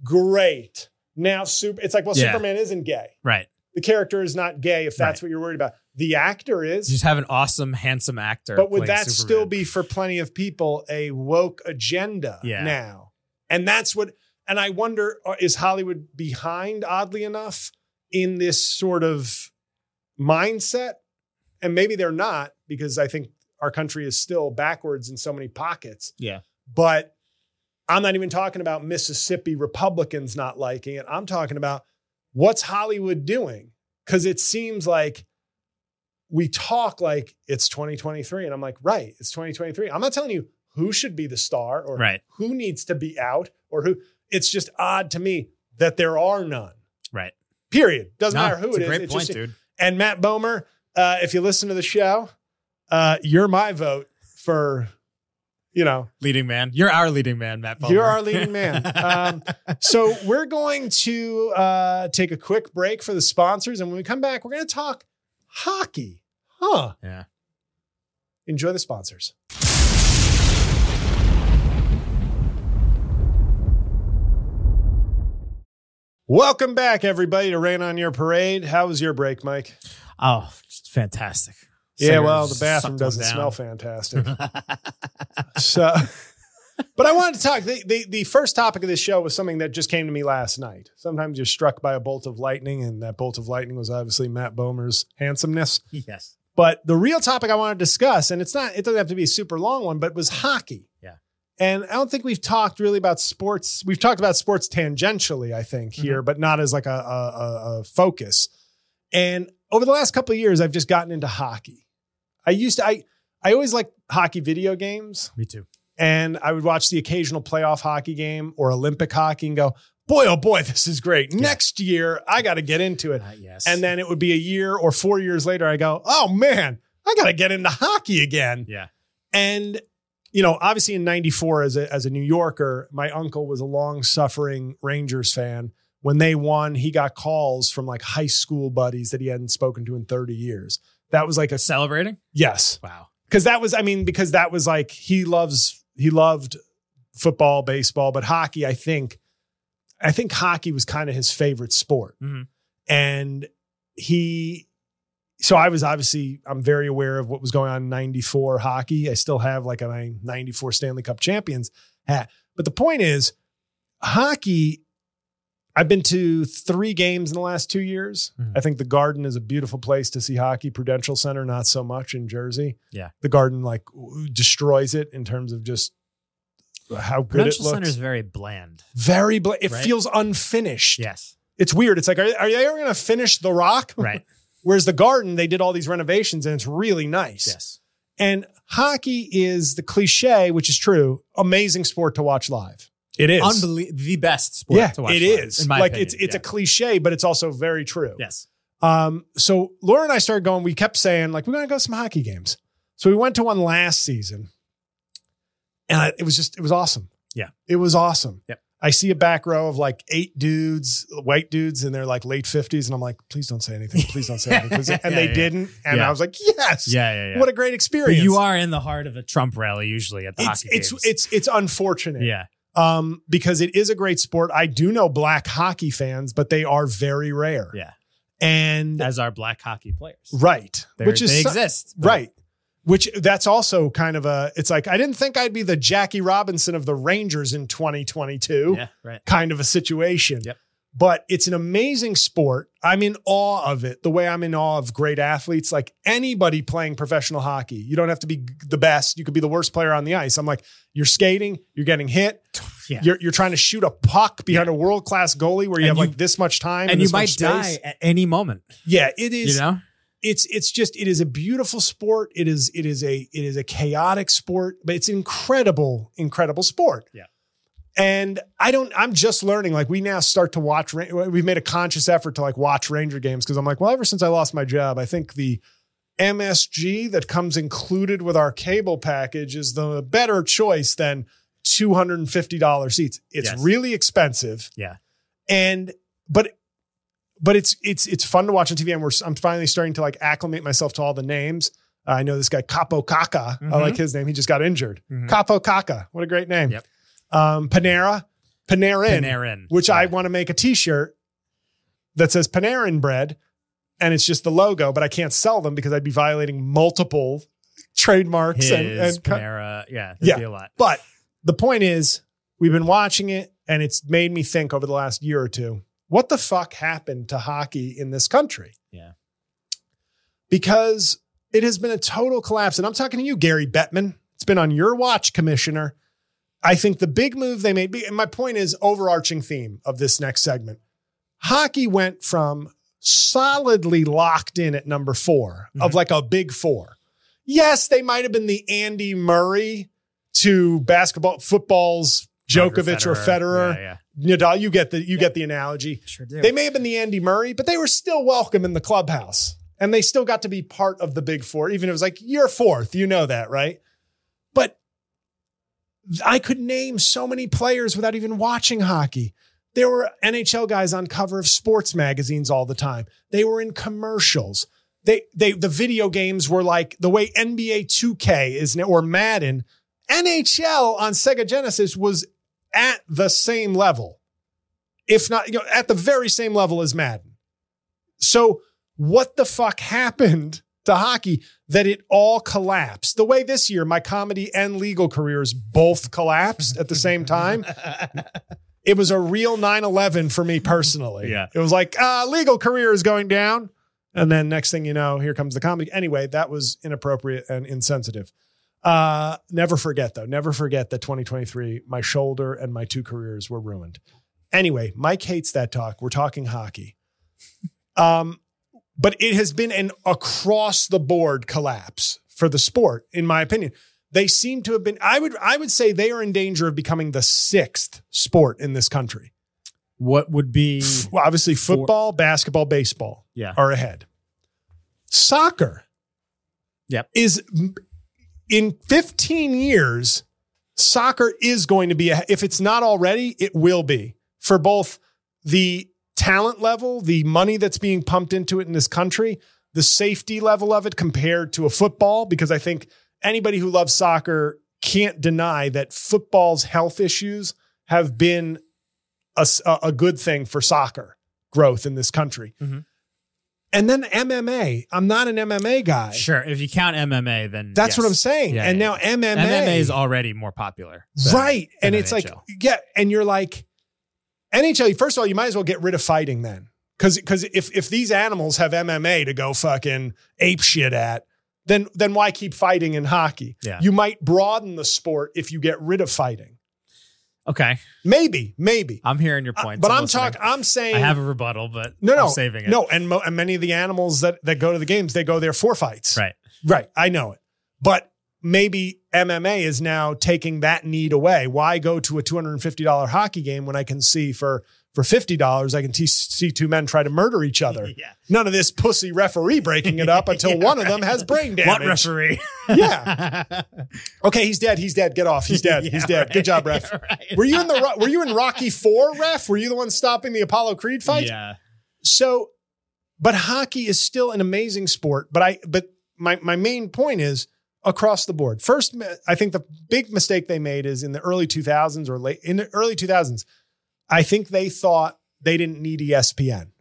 great. Now super it's like, well, Yeah. Superman isn't gay. right The character is not gay if that's Right. what you're worried about. The actor is. you just have an awesome handsome actor But would that still be for plenty of people a woke agenda Yeah. now? And that's what, and I wonder, uh, is Hollywood behind, oddly enough, in this sort of mindset? And maybe they're not, because I think our country is still backwards in so many pockets. Yeah. But I'm not even talking about Mississippi Republicans not liking it. I'm talking about what's Hollywood doing? Because it seems like we talk like it's 2023. And I'm like, right, it's 2023. I'm not telling you who should be the star or right who needs to be out or who. It's just odd to me that there are none. right Period. Doesn't No, matter who it's it a is. great It's point just- dude and Matt Bomer, uh, if you listen to the show, uh, you're my vote for, you know, leading man you're our leading man matt Bomer. You're our leading man. Um, so we're going to uh, take a quick break for the sponsors, and when we come back, we're going to talk hockey. Huh? yeah Enjoy the sponsors. Welcome back, everybody, to Rain on Your Parade. How was your break, Mike? oh just fantastic Yeah, well, the bathroom doesn't smell fantastic. So, but I wanted to talk. The, the the first topic of this show was something that just came to me last night. Sometimes you're struck by a bolt of lightning, and that bolt of lightning was obviously Matt Bomer's handsomeness. yes But the real topic I want to discuss, and it's not, it doesn't have to be a super long one, but was hockey. Yeah. And I don't think we've talked really about sports. We've talked about sports tangentially, I think, here, but not as like a, a, a- a focus. And over the last couple of years, I've just gotten into hockey. I used to, I, I always liked hockey video games, me too and I would watch the occasional playoff hockey game or Olympic hockey and go, boy, oh boy, this is great. Next year, I got to get into it. Uh, yes And then it would be a year or four years later, I go, oh man, I got to get into hockey again. yeah And, you know, obviously in 94, as a, as a New Yorker, my uncle was a long suffering Rangers fan. When they won, he got calls from like high school buddies that he hadn't spoken to in 30 years. That was like a, celebrating yes. wow Cause that was, I mean, because that was like, he loves, he loved football, baseball, but hockey, I think, I think hockey was kind of his favorite sport. Mhm. And he, so I was obviously, I'm very aware of what was going on in 94 hockey. I still have like a my 94 Stanley Cup champions hat. But the point is, hockey, I've been to three games in the last two years. Mhm. I think the Garden is a beautiful place to see hockey. Prudential Center, not so much in Jersey. Yeah. The Garden like destroys it in terms of just how good Prudential it looks. Center is very bland Very, bla- it Right? feels unfinished. yes It's weird. It's like, are, are they ever going to finish The Rock? right Whereas the Garden, they did all these renovations and it's really nice. yes And hockey is the cliche, which is true. Amazing sport to watch live. It is. Unbelie- the best sport yeah, to watch it live, is. like opinion. it's it's Yeah. a cliche, but it's also very true. yes Um, so Laura and I started going, we kept saying, like, we're gonna go to some hockey games. So we went to one last season. And I, it was just, it was awesome. Yeah. It was awesome. Yep. I see a back row of like eight dudes, white dudes in their like late 50s. And I'm like, please don't say anything. Please don't say anything. And Yeah, they yeah. didn't. And Yeah. I was like, yes. Yeah, yeah, yeah. What a great but experience. you are in the heart of a Trump rally usually at the It's, hockey it's, games. it's, it's unfortunate. yeah, Um, because it is a great sport. I do know black hockey fans, but they are very rare. yeah. And As our black hockey players, right. They're- which is they exist, but- Right. Which that's also kind of a, it's like, I didn't think I'd be the Jackie Robinson of the Rangers in 2022 Yeah, right. kind of a situation. Yep. But it's an amazing sport. I'm in awe of it. The way I'm in awe of great athletes, like anybody playing professional hockey. You don't have to be the best. You could be the worst player on the ice. I'm like, you're skating, you're getting hit, Yeah. you're, you're trying to shoot a puck behind a world class goalie where you And have you- like this much time and you might die at any moment. Yeah, it is You know, it's it's just it is a beautiful sport. It is it is a it is a chaotic sport, but it's incredible, incredible sport. Yeah. And I don't. I'm just learning. Like we now start to watch. We've made a conscious effort to like watch Ranger games because I'm like, well, ever since I lost my job, I think the MSG that comes included with our cable package is the better choice than two hundred and fifty dollars seats. It's Yes. really expensive. Yeah. And but but it's it's it's fun to watch on TV, and we're I'm finally starting to like acclimate myself to all the names. Uh, I know this guy Kaapo Kakko. I like his name. He just got injured. Mhm. Kaapo Kakko. What a great name. Yep. Um, Panera, Panarin, Panarin, which I want to make a T-shirt that says Panarin bread, and it's just the logo, but I can't sell them because I'd be violating multiple trademarks his and, and Panera. Yeah, Yeah. yeah, be a lot. but the point is, we've been watching it, and it's made me think over the last year or two what the fuck happened to hockey in this country? Yeah. Because it has been a total collapse. And I'm talking to you, Gary Bettman. It's been on your watch, Commissioner. I think the big move they made, and my point is overarching theme of this next segment. Hockey went from solidly locked in at number 4 of Mhm. like a big four. Yes, they might have been the Andy Murray to basketball, football's Djokovic or Federer. Yeah, yeah. Nadal, you get the you get the analogy. Sure do. They may have been the Andy Murray, but they were still welcome in the clubhouse. And they still got to be part of the big four, even if it was like, you're fourth. You know that, right? I could name so many players without even watching hockey. There were NHL guys on cover of sports magazines all the time. They were in commercials. They they the video games were like the way NBA 2K is now or Madden. NHL on Sega Genesis was at the same level if not you know, at the very same level as Madden. So what the fuck happened to hockey that it all collapsed? The way this year my comedy and legal careers both collapsed at the same time. It was a real 9/11 for me personally. Yeah. It was like uh legal career is going down and then next thing you know here comes the comedy. Anyway, that was inappropriate and insensitive. Uh never forget though. Never forget that 2023 my shoulder and my two careers were ruined. Anyway, Mike hates that talk. We're talking hockey. Um, but it has been an across the board collapse for the sport, in my opinion. They seem to have been, I would, I would say they are in danger of becoming the sixth sport in this country. what would be? Well, obviously, For- football, basketball, baseball Yeah. are ahead. Soccer Yep. is in 15 years, soccer is going to be, a, if it's not already, it will be for both the talent level, the money that's being pumped into it in this country, the safety level of it compared to a football, because I think anybody who loves soccer can't deny that football's health issues have been a good thing for soccer growth in this country. Mhm. And then MMA. I'm not an MMA guy. Sure, if you count MMA, then That's yes. what I'm saying. Yeah, and yeah, now MMA, MMA is already more popular, right. And it's like, yeah. And you're like, NHL, first of all, you might as well get rid of fighting then. Cause, cause if, if these animals have MMA to go fucking ape shit at, then, then why keep fighting in hockey? Yeah. You might broaden the sport if you get rid of fighting. okay. Maybe, maybe. I'm hearing your Uh, but I'm listening. talking, I'm saying, I have a rebuttal, but no, no, I'm saving it. no. And, mo- and many of the animals that, that go to the games, they go there for fights. right. Right. I know it. But maybe MMA is now taking that need away. Why go to a $250 hockey game when I can see for for fifty dollars, I can t- see two men try to murder each other. Yeah. None of this pussy referee breaking it up until Yeah, one of them has brain damage. What referee? Yeah. Okay, he's dead. He's dead. Get off. He's dead. Yeah, he's dead. right. Good job, ref. Right. Were you in the Were you in Rocky Four, ref? Were you the one stopping the Apollo Creed fight? Yeah. So, but hockey is still an amazing sport. But I, but my my main point is across the board. First, I think the big mistake they made is in the early 2000s or late in the early 2000s. I think they thought they didn't need ESPN.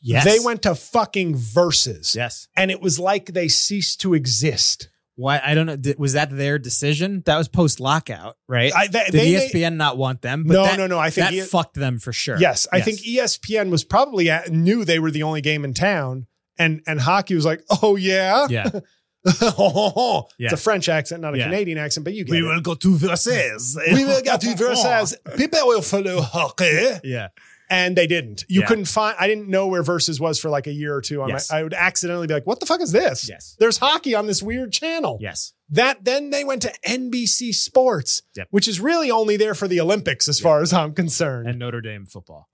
Yes. They went to fucking Versus, Yes. and it was like they ceased to exist. Why? I don't know. Was that their decision? That was post lockout, right? I, they, Did they ESPN made- not want them? no, that, no, no. I think that E- fucked them for sure. Yes, I think E ESPN was probably at, knew they were the only game in town, and and hockey was like, oh yeah, Yeah. Yeah. It's a French accent, not a Yeah. Canadian accent, but you get we it. Will go to Versailles. we will go to Versailles. People will follow hockey. Yeah. And they didn't. You Yeah. couldn't find, I didn't know where Versus was for like a year or two. On Yes. my, I would accidentally be like, what the fuck is this? Yes. There's hockey on this weird channel. Yes. That then they went to NBC Sports, Yep. which is really only there for the Olympics as far as I'm concerned. And Notre Dame football.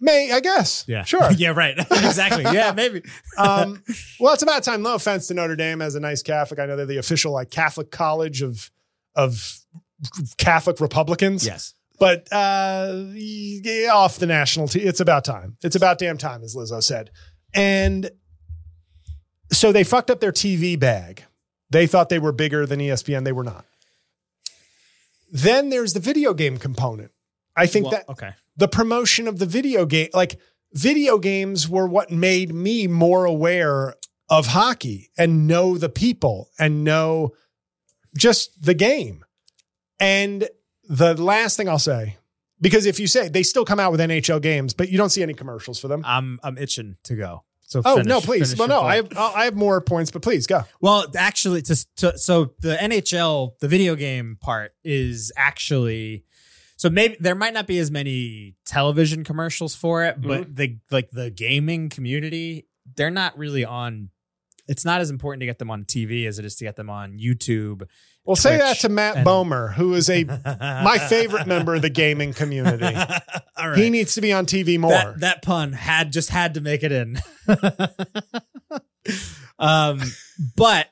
May, I guess. Yeah. Sure. yeah. Right. exactly. Yeah. Maybe. um, well, it's about time. No offense to Notre Dame as a nice Catholic. I know they're the official like Catholic college of of Catholic Republicans. yes. But uh, off the national team. It's about time. It's about damn time, as Lizzo said. And so they fucked up their TV bag. They thought they were bigger than ESPN. They were not. Then there's the video game component. I think Well, that okay. the promotion of the video game, like video games were what made me more aware of hockey and know the people and know just the game. And the last thing I'll say, because if you say they still come out with NHL games, but you don't see any commercials for them. I'm I'm itching to go. So oh finish- no, please. Well, no, point. I have I'll- I have more points, but please go. Well, actually, to, to, so the NHL, the video game part is actually. So maybe there might not be as many television commercials for it, but Mm-hmm. the like the gaming community, they're not really on. It's not as important to get them on TV as it is to get them on YouTube. Well, say that to Matt and- Bomer, who is a my favorite member of the gaming community. All right. He needs to be on TV more. That, that pun had just had to make it in. um, but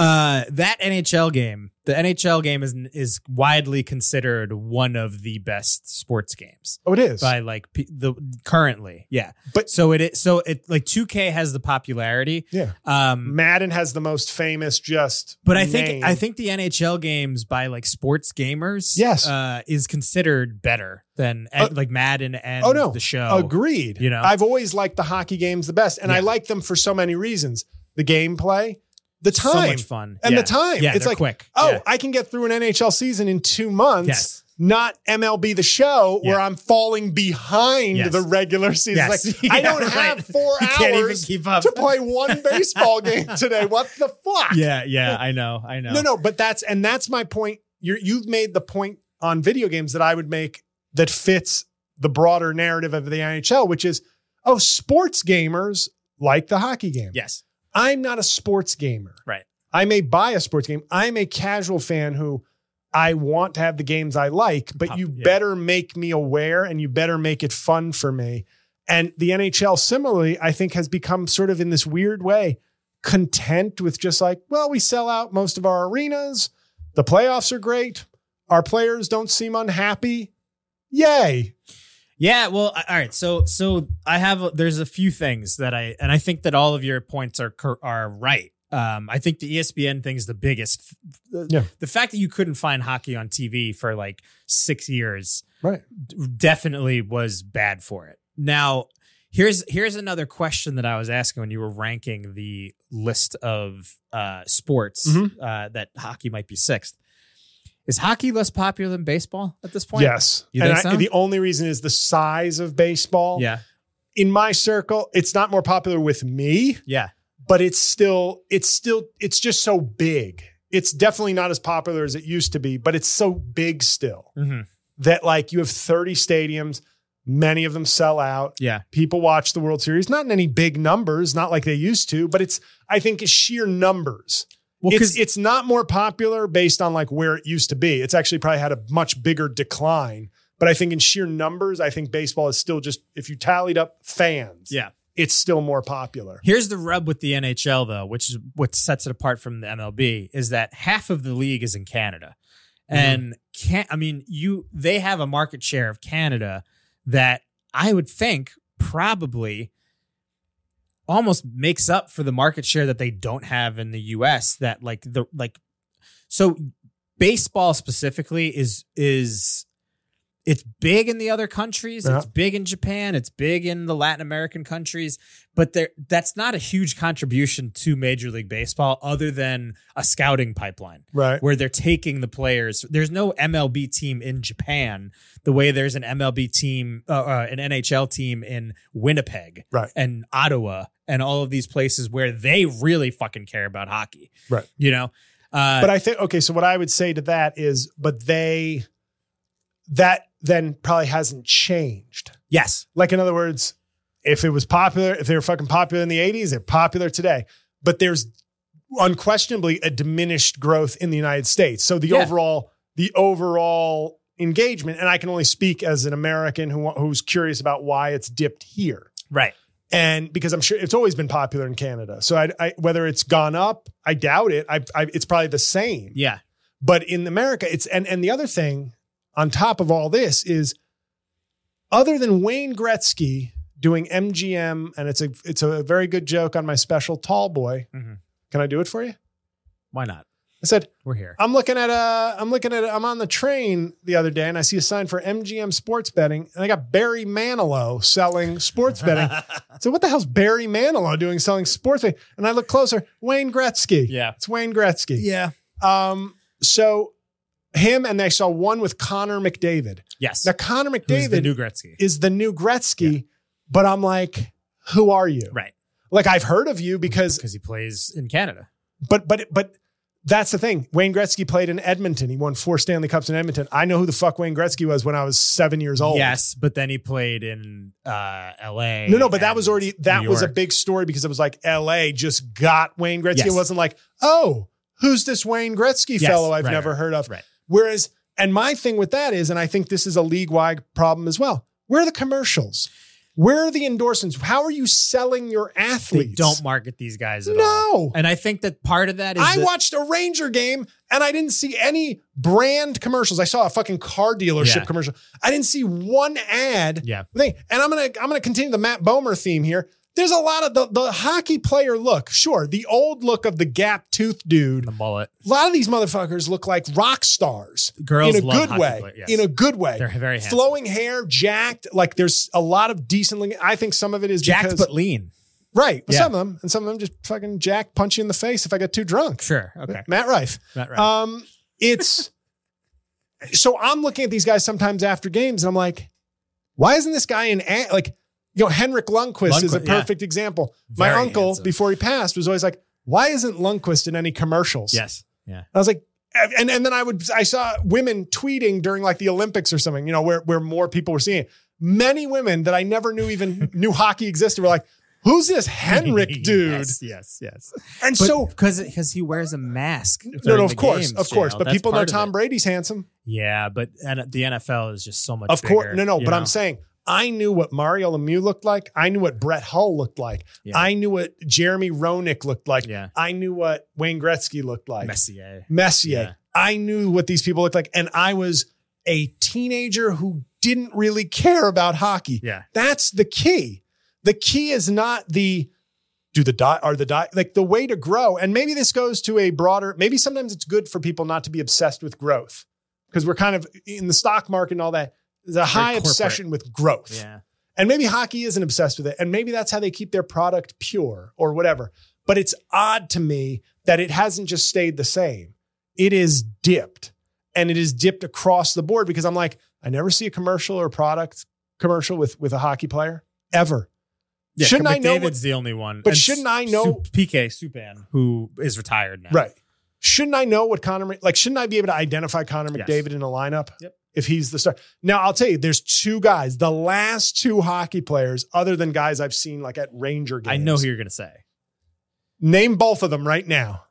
uh, that NHL game, the NHL game is is widely considered one of the best sports games oh, it is. by like the currently, yeah. But- so it is so it like 2K has the popularity. yeah. Um, Madden has the most famous just but I think name. I think the NHL games by like sports gamers, Yes. uh, is considered better than Uh, like Madden and oh no the show. agreed you know? i've always liked the hockey games the best and i like them for so many reasons the gameplay the so time much fun and Yeah. the time Yeah, it's like quick. oh Yeah. i can get through an nhl season in two months Yes. not mlb the show where i'm falling behind Yes. the regular season Yes. like i don't have four You can't even hours keep up. to play one baseball game today what the fuck Yeah, yeah, I know, I know. no, no, but that's and that's my point. You're, you've made the point on video games that I would make that fits the broader narrative of the NHL, which is, oh, sports gamers like the hockey game. Yes, I'm not a sports gamer. Right. I may buy a sports game. I'm a casual fan who I want to have the games I like, but Pop- you yeah. better make me aware and you better make it fun for me. And the NHL, similarly, I think has become sort of in this weird way content with just like, well, we sell out most of our arenas. The playoffs are great. Our players don't seem unhappy. Yay. Yeah. Well, all right. So, so I have there's a few things that I and I think that all of your points are are right. Um, I think the ESPN thing is the biggest. The, Yeah. the fact that you couldn't find hockey on TV for like six years Right. definitely was bad for it. Now, here's here's another question that I was asking when you were ranking the list of uh, sports Mhm. uh, that hockey might be sixth. Is hockey less popular than baseball at this point? Yes. You and I- so? the only reason is the size of baseball. Yeah. In my circle, it's not more popular with me. Yeah. but it's still it's still it's just so big. It's definitely not as popular as it used to be, but it's so big still hmm that like you have 30 stadiums, many of them sell out. Yeah. People watch the World Series, not in any big numbers, not like they used to, but it's I think it's sheer numbers. Well, it's it's not more popular based on like where it used to be. It's actually probably had a much bigger decline, But I think in sheer numbers, I think baseball is still just if you tallied up fans, Yeah. it's still more popular. Here's the rub with the NHL though, which is what sets it apart from the MLB, is that half of the league is in Canada. Mm-hmm. And can I mean you they have a market share of Canada that I would think probably almost makes up for the market share that they don't have in the US that like the like so baseball specifically is is it's big in the other countries Yeah. it's big in Japan it's big in the Latin American countries but there that's not a huge contribution to major league baseball other than a scouting pipeline Right. where they're taking the players. There's no MLB team in Japan the way there's an MLB team, uh, uh, an NHL team in Winnipeg Right. and Ottawa and all of these places where they really fucking care about hockey. Right. You know? Uh, But I think okay, so what I would say to that is, but they that then probably hasn't changed. yes. Like in other words, if it was popular, if they were fucking popular in the 80s, they're popular today. But there's unquestionably a diminished growth in the United States. So the Yeah. overall, the overall engagement, and I can only speak as an American who who's curious about why it's dipped here. Right. And because I'm sure it's always been popular in Canada. So I, I whether it's gone up, I doubt it. I, I it's probably the same. Yeah. But in America, it's and and the other thing on top of all this is other than Wayne Gretzky doing MGM, and it's a it's a very good joke on my special tall boy. Mhm. Can I do it for you? Why not? I said, We're here. I'm looking at a, I'm looking at, a, I'm on the train the other day and I see a sign for MGM sports betting and I got Barry Manilow selling sports betting. so what the hell's Barry Manilow doing selling sports betting? And I look closer, Wayne Gretzky. Yeah. It's Wayne Gretzky. Yeah. Um, so him and I saw one with Connor McDavid. Yes. Now Connor McDavid the new Gretzky. is the new Gretzky, but I'm like, who are you? right. Like I've heard of you because, Because he plays in Canada. but but but that's the thing. Wayne Gretzky played in Edmonton. He won four Stanley Cups in Edmonton. I know who the fuck Wayne Gretzky was when I was seven years old. Yes, but then he played in uh, L.A. No, no, but that was already that was a big story because it was like L.A. just got Wayne Gretzky. Yes. It wasn't like, oh, who's this Wayne Gretzky Yes, fellow I've right, never right, heard of? right. Whereas, and my thing with that is, and I think this is a league wide problem as well. Where are the commercials? Where are the endorsements? How are you selling your athletes? They don't market these guys at No. all. And I think that part of that is I that- watched a Ranger game and I didn't see any brand commercials. I saw a fucking car dealership Yeah. commercial. I didn't see one ad. Yeah. Thing. And I'm gonna I'm gonna continue the Matt Bomer theme here. There's a lot of the, the hockey player look. Sure, the old look of the gap tooth dude. the mullet. A lot of these motherfuckers look like rock stars Girls in a love good way. play- yes. In a good way. They're very handsome. Flowing hair, jacked. Like there's a lot of decent. looking- I think some of it is Jacked because, but lean. right. Yeah. Some of them, and some of them just fucking jack punch you in the face if I get too drunk. Sure. Okay. Matt Rife. Matt right. Um, it's so I'm looking at these guys sometimes after games, and I'm like, why isn't this guy in like you know Henrik Lundqvist is a Lundqvist, yeah. perfect example. My Very uncle handsome. before he passed was always like, why isn't Lundqvist in any commercials? yes. Yeah. I was like, and and then I would I saw women tweeting during like the Olympics or something, you know, where where more people were seeing it. Many women that I never knew even knew hockey existed were like, who's this Henrik dude? yes. Yes. yes. And But so because because he wears a mask. no, no, of course, games, of course, but people know Tom. Brady's handsome. Yeah, but and the NFL is just so much. Of course, no, no. But know? I'm saying I knew what Mario Lemieux looked like. I knew what Brett Hull looked like. Yeah. I knew what Jeremy Roenick looked like. Yeah. I knew what Wayne Gretzky looked like. Messier. Messier. Yeah. I knew what these people looked like, and I was a teenager who didn't really care about hockey. Yeah. That's the key. The key is not the do the die are the die like the way to grow. And maybe this goes to a broader. Maybe sometimes it's good for people not to be obsessed with growth because we're kind of in the stock market and all that. There's a high corporate. obsession with growth. Yeah. And maybe hockey isn't obsessed with it. And maybe that's how they keep their product pure or whatever. But it's odd to me that it hasn't just stayed the same. It is dipped and it is dipped across the board because I'm like, I never see a commercial or product commercial with, with a hockey player ever. Yeah, Shouldn't I know McDavid's the only one. But And shouldn't I know- Sup- PK Subban, who is retired now? Right. Shouldn't I know what Connor, like, shouldn't I be able to identify Connor Yes. McDavid in a lineup? Yep. If he's the star. Now, I'll tell you, there's two guys, the last two hockey players, other than guys I've seen like at Ranger games. I know who you're gonna say. Name both of them right now.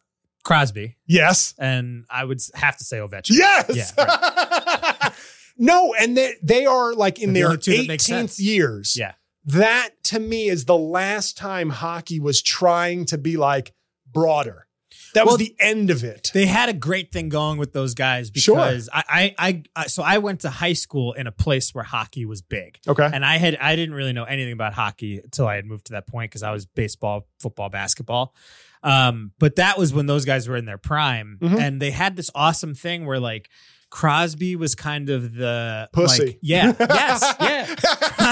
Crosby, Yes. and I would have to say Ovechkin. Yes. Yeah, No, and they they are like in The their only two that make 18th sense. years. Yeah. That to me is the last time hockey was trying to be like broader. That Well, was the end of it. They had a great thing going with those guys because I, I, I, I, so I went to high school in a place where hockey was big. Okay. And I had I didn't really know anything about hockey until I had moved to that point because I was baseball, football, basketball. Um, but that was when those guys were in their prime, Mhm. and they had this awesome thing where like Crosby was kind of the Pussy. like- yeah, yes, yeah.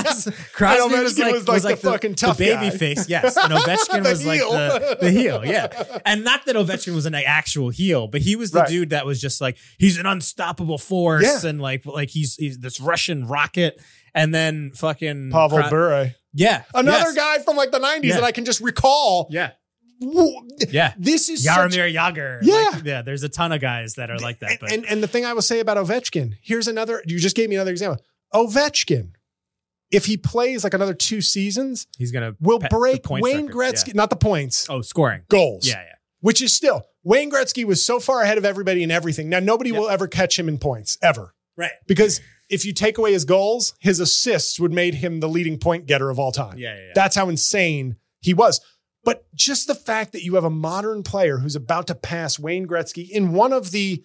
Cros- Crosby And was Ovechkin like, was like the fucking tough baby guy. face, yes, and Ovechkin The was like the, the heel, yeah. And not that Ovechkin was an actual heel, but he was the Right. dude that was just like he's an unstoppable force, Yeah. and like like he's he's this Russian rocket. And then fucking Pavel Cro- Bure. yeah, Another yes. guy from like the 90s Yeah. that I can just recall. yeah, yeah. This is Jaromir Jagr, Yeah. Like, yeah. There's a ton of guys that are like that, and, but and and the thing I will say about Ovechkin, here's another. You just gave me another example. Ovechkin, if he plays like another two seasons, he's gonna will break Wayne record. Gretzky, not the points, Oh, scoring. goals. Yeah, yeah. which is still Wayne Gretzky was so far ahead of everybody in everything. Now nobody Yep. will ever catch him in points ever Right. because if you take away his goals, his assists would made him the leading point getter of all time. Yeah, yeah, yeah. That's how insane he was. But just the fact that you have a modern player who's about to pass Wayne Gretzky in one of the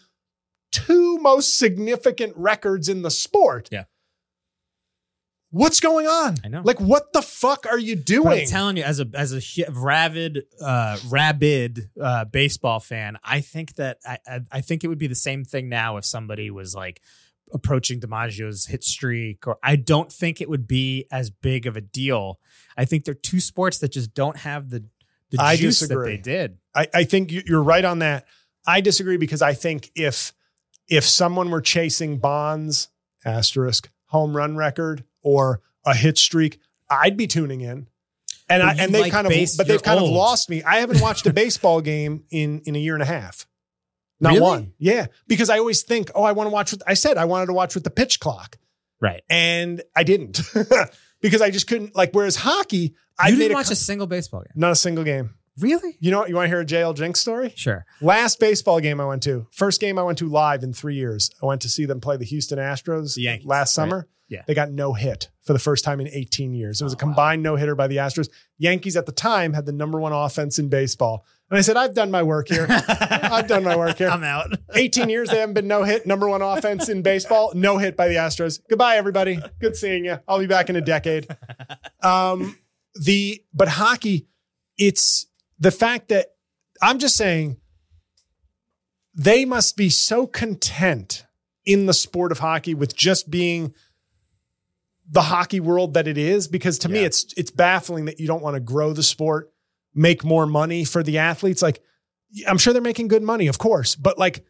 two most significant records in the sport. Yeah. What's going on? I know. Like, what the fuck are you But doing? I'm telling you, as a as a rabid, uh, rabid uh, baseball fan, I think that I, I I think it would be the same thing now if somebody was like approaching DiMaggio's hit streak, or I don't think it would be as big of a deal. I think they're two sports that just don't have the the I juice disagree. that they did. I, I think you're right on that. I disagree because I think if if someone were chasing Bonds asterisk home run record or a hit streak, I'd be tuning in. And I, and they've like kind of base- but they've kind of lost me. I haven't watched a baseball game in in a year and a half. Not Really? one. Yeah, because I always think, oh, I want to watch. With, I said I wanted to watch with the pitch clock, Right. and I didn't because I just couldn't. Like, whereas hockey, I didn't watch a single baseball game. not a single game. Really? You know what? You want to hear a JL Jinx story? Sure. Last baseball game I went to, first game I went to live in three years. I went to see them play the Houston Astros The Yankees, last right? summer. Yeah. They got no hit for the first time in 18 years. It was Oh, a combined no hitter by the Astros. Yankees at the time had the number one offense in baseball. And I said, I've done my work here. I've done my work here. I'm out. 18 years they haven't been no hit, number one offense in baseball, no hit by the Astros. Goodbye, everybody. Good seeing you. I'll be back in a decade. Um, the but hockey, it's the fact that I'm just saying they must be so content in the sport of hockey with just being the hockey world that it is because to me it's it's baffling that you don't want to grow the sport make more money for the athletes like i'm sure they're making good money of course but like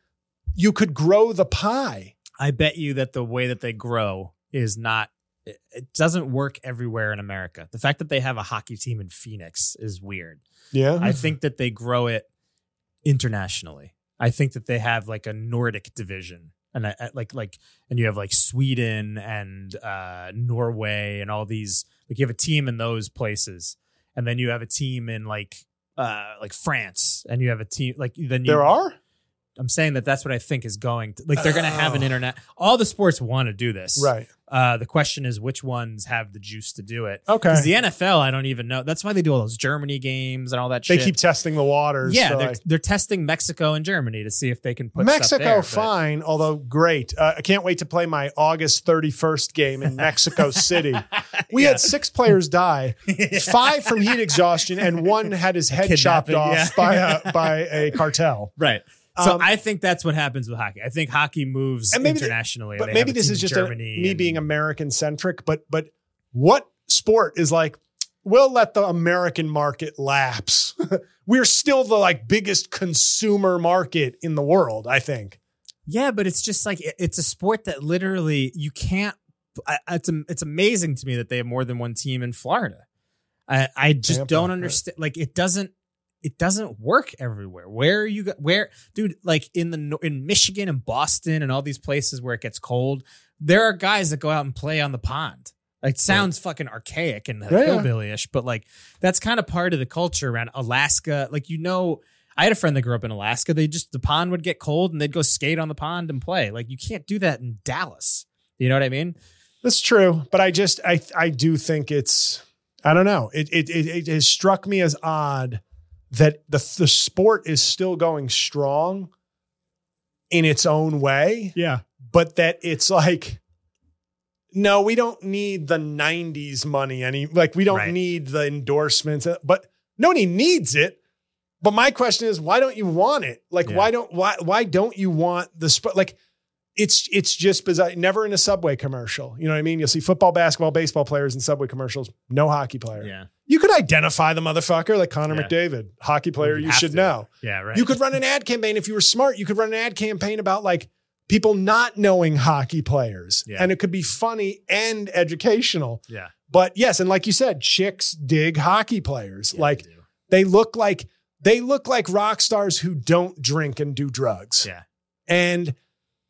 you could grow the pie I bet you that the way that they grow is not. It, it doesn't work everywhere in America. The fact that they have a hockey team in Phoenix is weird. yeah I think that they grow it internationally. I think that they have like a Nordic division, and I, I- like like, and you have like Sweden and uh, Norway and all these. Like you have a team in those places, and then you have a team in like uh like France, and you have a team like then you, there are I'm saying that that's what I think is going to like they're going to have an Oh. internet. All the sports want to do this, right Uh, the question is which ones have the juice to do it. okay Because the NFL, I don't even know. That's why they do all those Germany games and all that shit. they shit. keep testing the waters yeah, so, they're, like- they're testing Mexico and Germany to see if they can put stuff Mexico, there, but- fine, although great. Uh, I can't wait to play my August 31st game in Mexico City. We Yeah. had six players die, five from heat exhaustion, and one had his head chopped off yeah. by a by a cartel. right. So Um, I think that's what happens with hockey. I think hockey moves maybe the- internationally. But maybe this is just a, me and- being American centric. But but what sport is like? We'll let the American market lapse. We're still the like biggest consumer market in the world. I think. Yeah, but it's just like it- it's a sport that literally you can't. I, it's it's amazing to me that they have more than one team in Florida. I I just Tampa, don't right. understand. Like it doesn't it doesn't work everywhere. Where are you where dude? Like in the in Michigan and Boston and all these places where it gets cold, there are guys that go out and play on the pond. Like it sounds fucking archaic and yeah. hillbilly-ish, but like that's kind of part of the culture around Alaska. Like you know, I had a friend that grew up in Alaska. They just the pond would get cold and they'd go skate on the pond and play. Like you can't do that in Dallas. You know what I mean? That's true, but I just I I do think it's I don't know. It it it, it has struck me as odd that the the sport is still going strong in its own way, Yeah. but that it's like no, we don't need the 90s money any like we don't Right. need the endorsements, uh, but nobody needs it. But my question is, why don't you want it? Like, Yeah. why don't why why don't you want the sport? Like, it's it's just bizarre. Never in a Subway commercial. You know what I mean? You'll see football, basketball, baseball players in Subway commercials. No hockey player. Yeah. You could identify the motherfucker like Connor Yeah. McDavid, hockey player. You You should to. know. Yeah. Right. You could run an ad campaign if you were smart. You could run an ad campaign about like people not knowing hockey players, Yeah. and it could be funny and educational. Yeah. But yes, and like you said, chicks dig hockey players. Yeah, like they they look like they look like rock stars who don't drink and do drugs. Yeah. And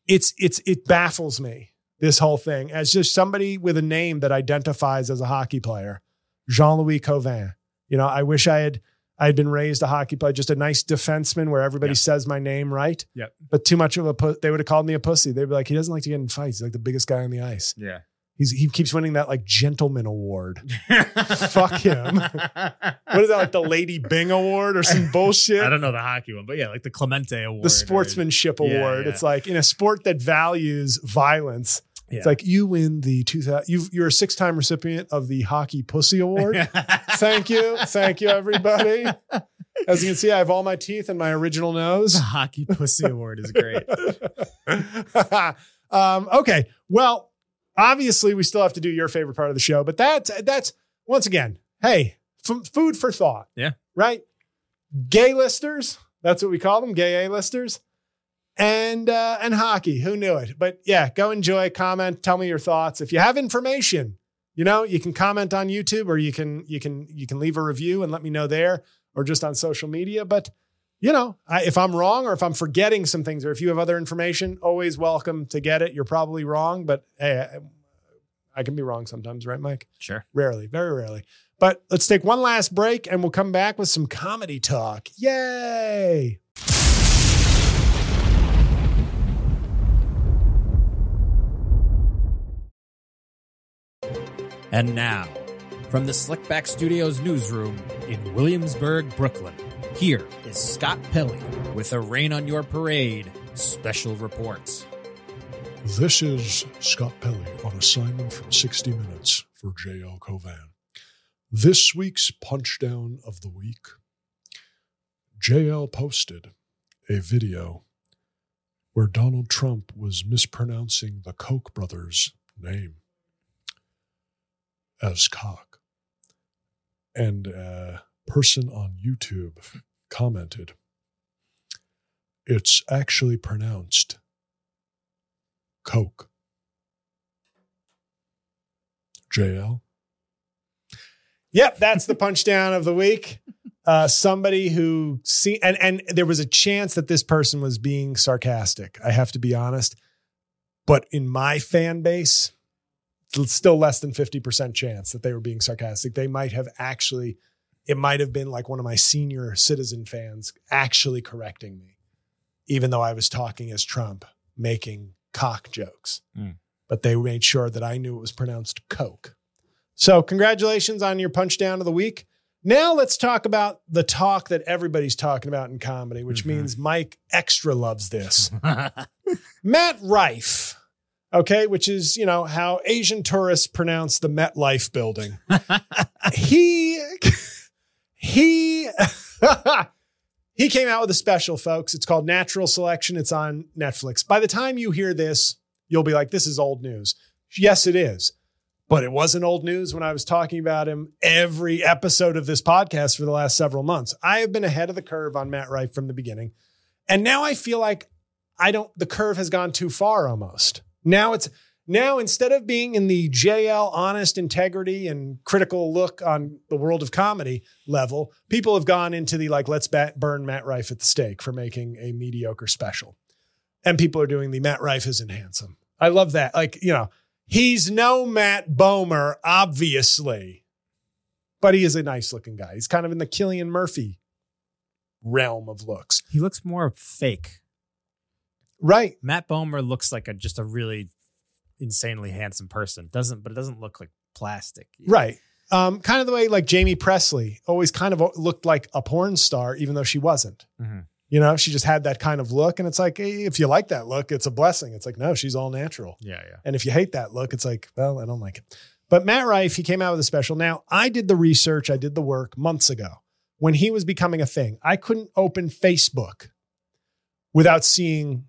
it's it's it baffles me this whole thing as just somebody with a name that identifies as a hockey player, Jean-Louis Cauvin. You know, I wish I had I had been raised a hockey player, just a nice defenseman where everybody Yep. says my name right. Yep. But too much of a pu- they would have called me a pussy. They'd be like, he doesn't like to get in fights. He's like the biggest guy on the ice. Yeah. He's he keeps winning that like gentleman award. Fuck him. What is that like the Lady Byng Award or some bullshit? I don't know the hockey one, but yeah, like the Clemente Award. the sportsmanship Yeah, award. yeah. It's like in a sport that values violence. Yeah. It's like you win the 2000 you you're a six-time recipient of the Hockey Pussy Award. Thank you. Thank you everybody. As you can see, I have all my teeth and my original the nose. hockey pussy award is great. um, okay. Well, obviously we still have to do your favorite part of the show, but that's that's once again, hey, f- food for thought. Yeah. Right? Gay listers, that's what we call them, gay A-listers. And uh, and hockey, who knew it? But yeah, go enjoy, comment, tell me your thoughts. If you have information, you know, you can comment on YouTube or you can you can you can leave a review and let me know there or just on social media. But you know, I, if I'm wrong or if I'm forgetting some things or if you have other information, always welcome to get it. You're probably wrong, but hey, I, I can be wrong sometimes, right, Mike? Sure. Rarely, very rarely. But let's take one last break and we'll come back with some comedy talk. Yay! And now, from the Slickback Studios newsroom in Williamsburg, Brooklyn, here is Scott Pelley with a Rain on Your Parade special reports. This is Scott Pelley on assignment from 60 Minutes for J.L. Cauvin. This week's punchdown of the week JL posted a video where Donald Trump was mispronouncing the Koch brothers' name as cock. And a person on YouTube commented, It's actually pronounced Coke. JL? Yep, that's the punchdown of the week. Uh, somebody who see and and there was a chance that this person was being sarcastic. I have to be honest, but in my fan base, still less than fifty percent chance that they were being sarcastic. They might have actually, it might have been like one of my senior citizen fans actually correcting me, even though I was talking as Trump, making cock jokes. Mm. But they made sure that I knew it was pronounced Coke. So, congratulations on your punch down of the week. Now, let's talk about the talk that everybody's talking about in comedy, which Mhm. means Mike extra loves this. Matt Rife, okay, which is, you know, how Asian tourists pronounce the MetLife building. he, he, he came out with a special, folks. It's called Natural Selection. It's on Netflix. By the time you hear this, you'll be like, this is old news. Yes, it is. But it wasn't old news when I was talking about him every episode of this podcast for the last several months. I have been ahead of the curve on Matt Rife from the beginning. And now I feel like I don't, the curve has gone too far almost. Now it's, now instead of being in the JL honest integrity and critical look on the world of comedy level, people have gone into the like, let's bat, burn Matt Rife at the stake for making a mediocre special. And people are doing the Matt Rife isn't handsome. I love that. Like, you know, he's no Matt Bomer, obviously, but he is a nice looking guy. He's kind of in the Cillian Murphy realm of looks. he looks more fake. Right. Matt Bomer looks like a just a really insanely handsome person. Doesn't but it doesn't look like plastic. Right. Um, kind of the way like Jaime Pressly always kind of looked like a porn star, even though she wasn't. Mhm. You know, she just had that kind of look. And it's like, eh, if you like that look, it's a blessing. It's like, no, she's all natural. Yeah, yeah. And if you hate that look, it's like, well, I don't like it. But Matt Rife, he came out with a special. Now, I did the research, I did the work months ago when he was becoming a thing. I couldn't open Facebook without seeing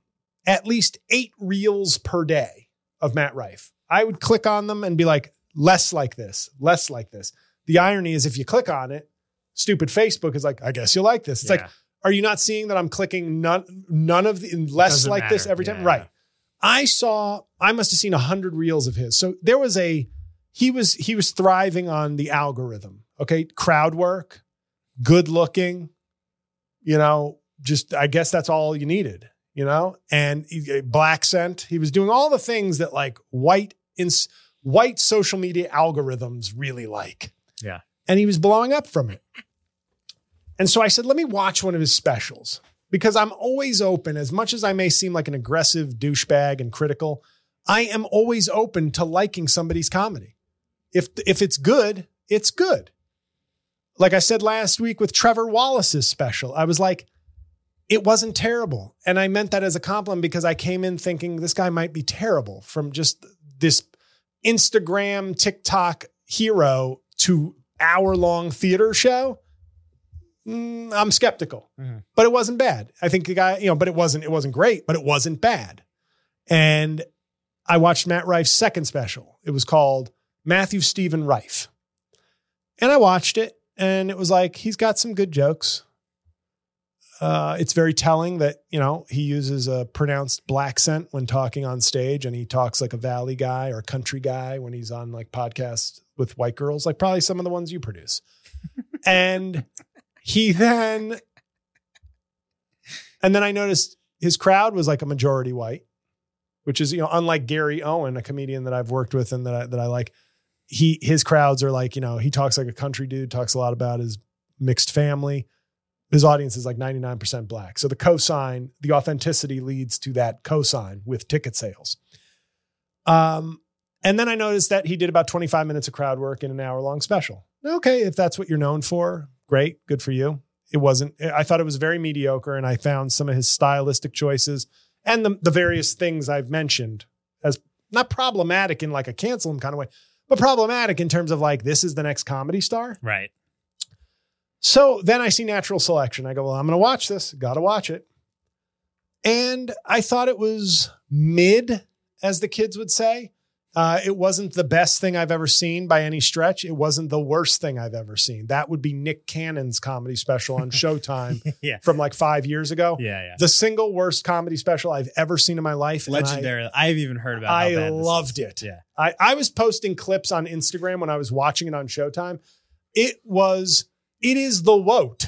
at least eight reels per day of Matt Rife. I would click on them and be like, less like this, less like this. The irony is, if you click on it, stupid Facebook is like, I guess you like this. It's like, are you not seeing that I'm clicking none none of the less like this matter. every time? Yeah. Right. I saw I must have seen a hundred reels of his. So there was a he was he was thriving on the algorithm. Okay. Crowd work, good looking, you know, just I guess that's all you needed, you know, and black scent. He was doing all the things that like white ins white social media algorithms really like. Yeah. And he was blowing up from it. And so I said, let me watch one of his specials because I'm always open, as much as I may seem like an aggressive douchebag and critical, I am always open to liking somebody's comedy. If, if it's good, it's good. Like I said last week with Trevor Wallace's special, I was like, it wasn't terrible. And I meant that as a compliment because I came in thinking this guy might be terrible from just this Instagram, TikTok hero to hour long theater show. Mm, I'm skeptical, Mhm. but it wasn't bad. I think the guy, you know, but it wasn't, it wasn't great, but it wasn't bad. And I watched Matt Rife's second special. It was called Matthew Stephen Rife. And I watched it and it was like, he's got some good jokes. Uh, it's very telling that, you know, he uses a pronounced black scent when talking on stage and he talks like a valley guy or country guy when he's on like podcasts with white girls, like probably some of the ones you produce. and he then, and then I noticed his crowd was like a majority white, which is, you know, unlike Gary Owen, a comedian that I've worked with and that I, that I like. He, his crowds are like, you know, he talks like a country dude, talks a lot about his mixed family his audience is like 99% black. So the cosign, the authenticity leads to that cosign with ticket sales. Um, and then I noticed that he did about 25 minutes of crowd work in an hour long special. Okay, if that's what you're known for, great, good for you. It wasn't, I thought it was very mediocre, and I found some of his stylistic choices and the, the various things I've mentioned as not problematic in like a cancel him kind of way, but problematic in terms of like, this is the next comedy star. Right. So then I see natural selection. I go, well, I'm going to watch this. Got to watch it. And I thought it was mid, as the kids would say. Uh, it wasn't the best thing I've ever seen by any stretch. It wasn't the worst thing I've ever seen. That would be Nick Cannon's comedy special on Showtime Yeah. from like five years ago. Yeah, yeah. The single worst comedy special I've ever seen in my life. and I- Legendary. I've even heard about. I loved it. Yeah. I, I was posting clips on Instagram when I was watching it on Showtime. It was, it is the woat.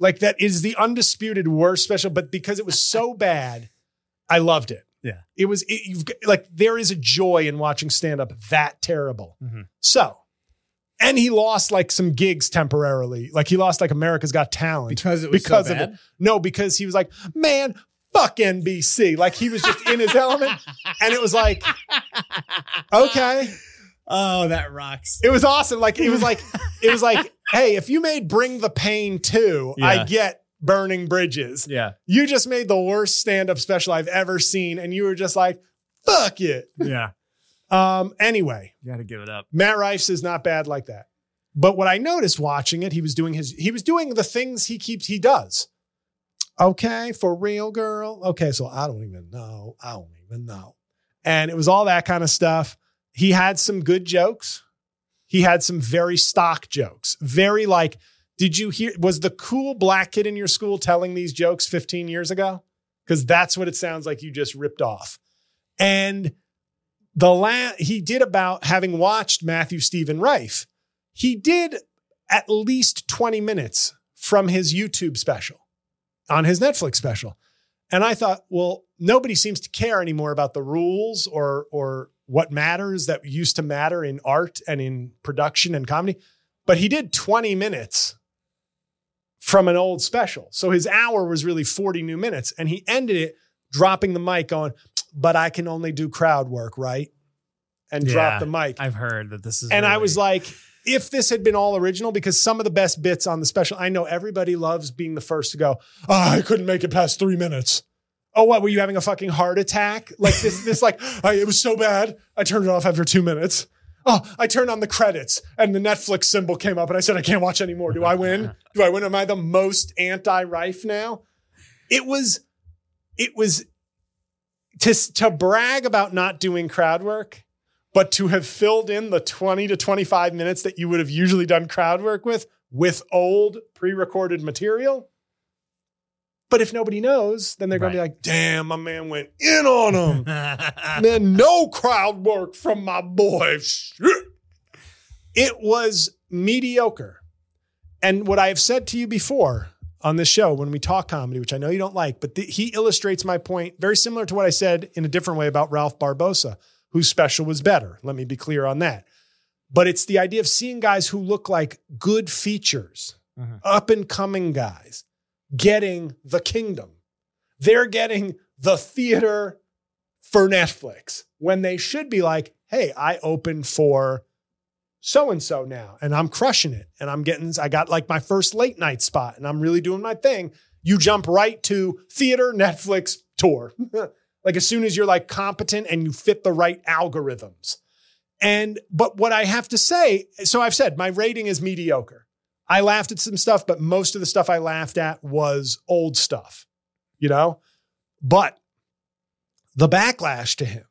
Like that is the undisputed worst special, but because it was so bad, I loved it. Yeah. It was, it, you've like, there is a joy in watching stand up that terrible. Mhm. So, and he lost like some gigs temporarily. Like he lost like America's Got Talent Because it was because so of bad. it. No, because he was like, man, fuck NBC. Like he was just in his element. And it was like, okay. Oh, that rocks. It was awesome. Like it was like, it was like, hey, if you made Bring the Pain 2, I get Burning Bridges. Yeah. You just made the worst stand-up special I've ever seen. And you were just like, fuck it. Yeah. Um, anyway, You got to give it up. Matt Rife's is not bad like that. But what I noticed watching it, he was doing his, he was doing the things he keeps, he does. Okay, for real, girl. Okay, so I don't even know. I don't even know. And it was all that kind of stuff. He had some good jokes. He had some very stock jokes. Very like, did you hear? Was the cool black kid in your school telling these jokes 15 years ago? Because that's what it sounds like you just ripped off. And the la- he did about having watched Matthew Stephen Rife. He did at least 20 minutes from his YouTube special on his Netflix special. And I thought, well, nobody seems to care anymore about the rules or or what matters that used to matter in art and in production and comedy. But he did 20 minutes from an old special. So his hour was really 40 new minutes. And he ended it dropping the mic going, but I can only do crowd work, right? and Yeah, drop the mic. I've heard that this is. and I was like, if this had been all original, because some of the best bits on the special, I know everybody loves being the first to go, oh, I couldn't make it past three minutes. Oh, what? Were you having a fucking heart attack? Like this, this, like, I, it was so bad. I turned it off after two minutes. Oh, I turned on the credits and the Netflix symbol came up and I said, I can't watch anymore. Do I win? Do I win? Am I the most anti Rife now? It was, it was to, to brag about not doing crowd work but to have filled in the 20 to 25 minutes that you would have usually done crowd work with with old pre-recorded material but if nobody knows then they're going to be like damn my man went in on him man no crowd work from my boy. Shit. it was mediocre. And what i have said to you before on this show when we talk comedy which i know you don't like but th- he illustrates my point very similar to what i said in a different way about ralph barbosa whose special was better. Let me be clear on that. But it's the idea of seeing guys who look like good features Mhm. up and coming guys getting the kingdom they're getting the theater for Netflix when they should be like, hey, I opened for so and so now and I'm crushing it and I'm getting, I got like my first late night spot and I'm really doing my thing. You jump right to theater, Netflix, tour. like as soon as you're like competent and you fit the right algorithms. And, but what I have to say, so I've said my rating is mediocre. I laughed at some stuff, but most of the stuff I laughed at was old stuff, you know? But the backlash to him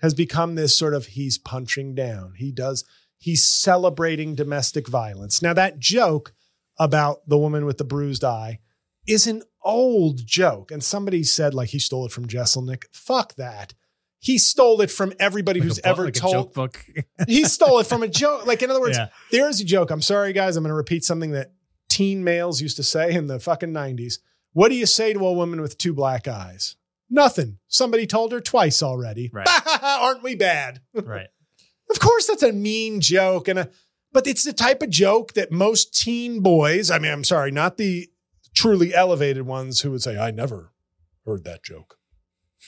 has become this sort of he's punching down. He does, he's celebrating domestic violence. Now, that joke about the woman with the bruised eye is an old joke. And somebody said, like, he stole it from Jeselnik. Fuck that. He stole it from everybody Like who's ever like a told. joke book. he stole it from a joke. Like, in other words, Yeah. there's a joke. I'm sorry, guys. I'm going to repeat something that teen males used to say in the fucking 90s. What do you say to a woman with two black eyes? Nothing. Somebody told her twice already. Right. Aren't we bad? right. Of course, that's a mean joke, and a, but it's the type of joke that most teen boys. I mean, I'm sorry, not the truly elevated ones who would say, "I never heard that joke."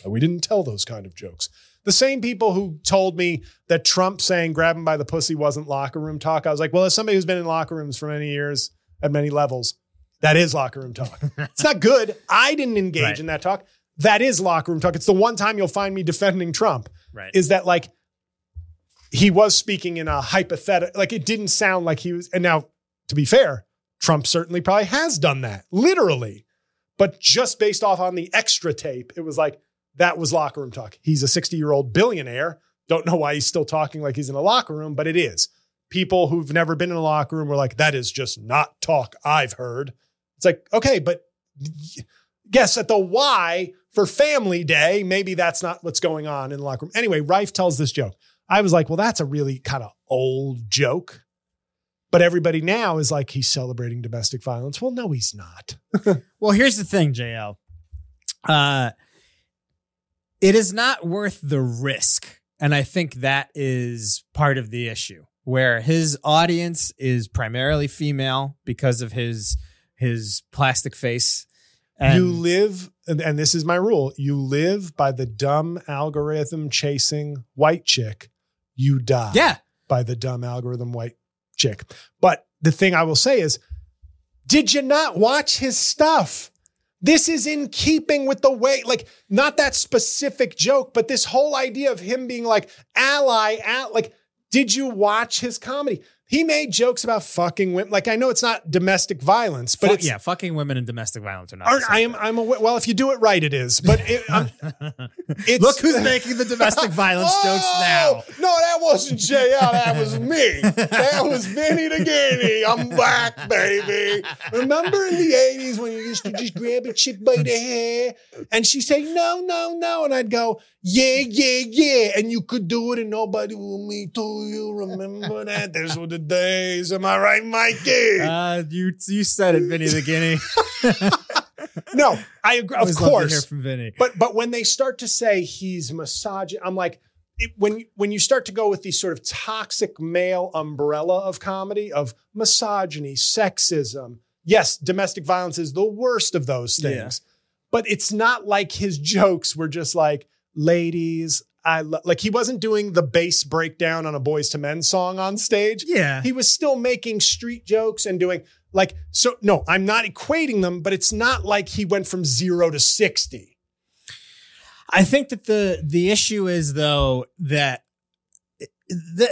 We didn't tell those kind of jokes. The same people who told me that Trump saying "grab him by the pussy" wasn't locker room talk. I was like, well, as somebody who's been in locker rooms for many years at many levels, that is locker room talk. it's not good. I didn't engage Right. in that talk. That is locker room talk. It's the one time you'll find me defending Trump Right. is that like he was speaking in a hypothetical, like it didn't sound like he was. And now, to be fair, Trump certainly probably has done that, literally. But just based off on the extra tape, it was like that was locker room talk. He's a 60 year old billionaire. Don't know why he's still talking like he's in a locker room, but it is. People who've never been in a locker room were like, that is just not talk I've heard. It's like, okay, but guess at the why for Family Day, maybe that's not what's going on in the locker room. Anyway, Rife tells this joke. I was like, well, that's a really kind of old joke. But everybody now is like, he's celebrating domestic violence. Well, no, he's not. Well, here's the thing, JL. Uh, it is not worth the risk. And I think that is part of the issue where his audience is primarily female because of his his plastic face. And you live, and, this is my rule you live by the dumb algorithm chasing white chick, you die. yeah, by the dumb algorithm white chick. But the thing I will say is, did you not watch his stuff? This is in keeping with the way, like, not that specific joke, but this whole idea of him being like ally, at, like, did you watch his comedy? He made jokes about fucking women. Like, I know it's not domestic violence, but Fu- it's yeah, fucking women and domestic violence are not. aren't- I am. I'm aware. Well, if you do it right, it is. But it, it's Look who's making the domestic violence oh, jokes now. Oh, No, that wasn't JL. That was me. That was Vinny the Guinea. I'm back, baby. Remember in the 80s when you used to just grab a chick by the hair and she'd say, no, no, no. And I'd go, yeah, yeah, yeah. And you could do it and nobody will me to you. Remember that? Those were the days. Am I right, Mikey? Uh, you you said it, Vinny the Guinea. no, I agree. Of course, hear from Vinny. But but when they start to say he's misogynist, I'm like, it, when when you start to go with these sort of toxic male umbrella of comedy of misogyny, sexism, yes, domestic violence is the worst of those things. Yeah. But it's not like his jokes were just like, ladies, I lo- like he wasn't doing the bass breakdown on a Boyz II Men song on stage. Yeah. He was still making street jokes and doing like so. No, I'm not equating them, but it's not like he went from zero to sixty. I think that the the issue is though that the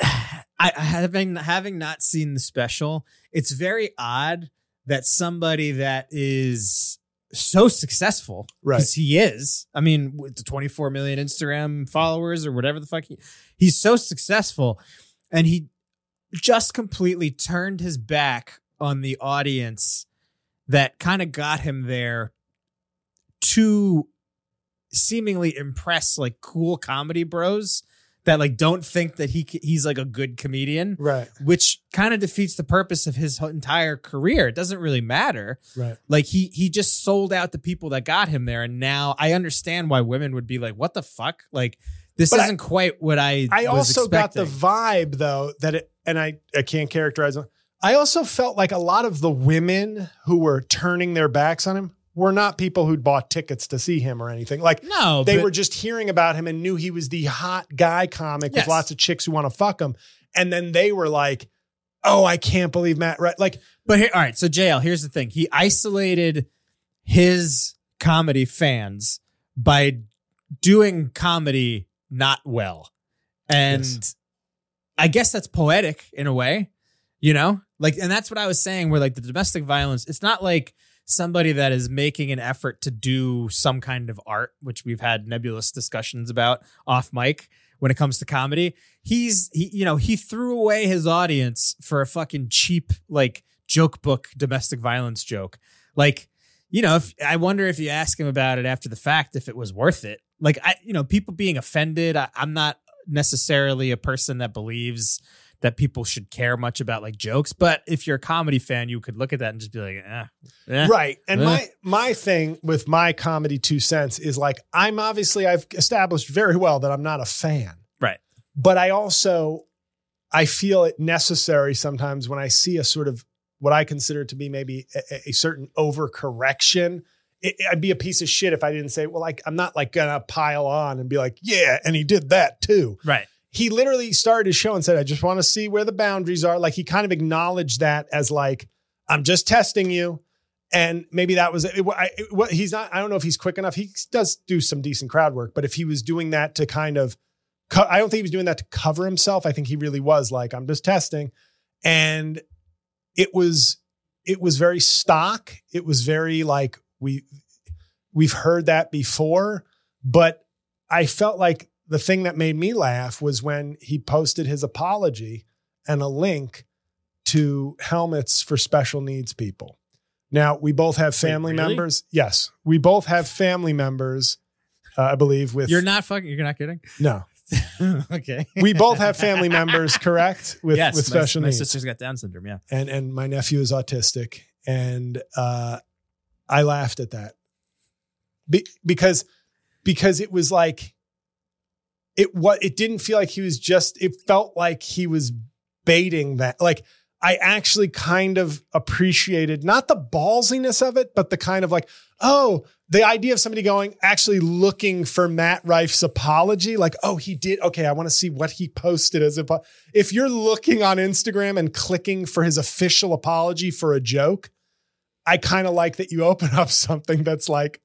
I having having not seen the special, it's very odd that somebody that is so successful Right. because he is. I mean, with the 24 million Instagram followers or whatever the fuck he, he's so successful, and he just completely turned his back on the audience that kind of got him there to seemingly impress like cool comedy bros that like don't think that he he's like a good comedian Right. which kind of defeats the purpose of his entire career it doesn't really matter Right. like he he just sold out the people that got him there and now i understand why women would be like what the fuck like this But isn't quite what i I was also got the vibe though that it, and I I can't characterize them. I also felt like a lot of the women who were turning their backs on him were not people who'd bought tickets to see him or anything. Like no they but- were just hearing about him and knew he was the hot guy comic Yes. with lots of chicks who want to fuck him. And then they were like, "Oh, I can't believe Matt." Right? Like, But here, all right. So JL, here's the thing. He isolated his comedy fans by doing comedy not well, and Yes. I guess that's poetic in a way, you know. Like, and that's what I was saying. Where like the domestic violence, it's not like somebody that is making an effort to do some kind of art, which we've had nebulous discussions about off mic when it comes to comedy. He's he, you know, he threw away his audience for a fucking cheap like joke book domestic violence joke. Like, you know, if I wonder if you ask him about it after the fact, if it was worth it. Like, I, you know, people being offended. I, I'm not necessarily a person that believes that people should care much about like jokes, but if you're a comedy fan, you could look at that and just be like, eh, eh. right. And Eh. my my thing with my comedy two cents is like I'm obviously I've established very well that I'm not a fan. Right. But I also I feel it necessary sometimes when I see a sort of what I consider to be maybe a, a certain overcorrection. It, I'd be a piece of shit if I didn't say, well, like I'm not like gonna pile on and be like, yeah, and he did that too. right. He literally started his show and said, I just want to see where the boundaries are. Like he kind of acknowledged that as like, I'm just testing you. And maybe that was it. I, it- he's not, I don't know if he's quick enough. He does do some decent crowd work, but if he was doing that to kind of, co- I don't think he was doing that to cover himself. I think he really was like, I'm just testing. And it was, it was very stock. It was very like, we, we've heard that before, but I felt like the thing that made me laugh was when he posted his apology and a link to helmets for special needs people. Now, we both have family really? members. Yes, we both have family members, uh, I believe, with You're not fucking. You're not kidding. no. okay. We both have family members, correct? With yes, with my- special my, needs. sister's got Down syndrome. Yeah. and and my nephew is autistic and uh i laughed at that Be- because because it was like it what it didn't feel like he was just it felt like he was baiting that like i actually kind of appreciated not the ballsiness of it but the kind of like oh the idea of somebody going actually looking for Matt Rife's apology, like, oh, he did. Okay, I want to see what he posted as a. If you're looking on Instagram and clicking for his official apology for a joke, I kind of like that you open up something that's like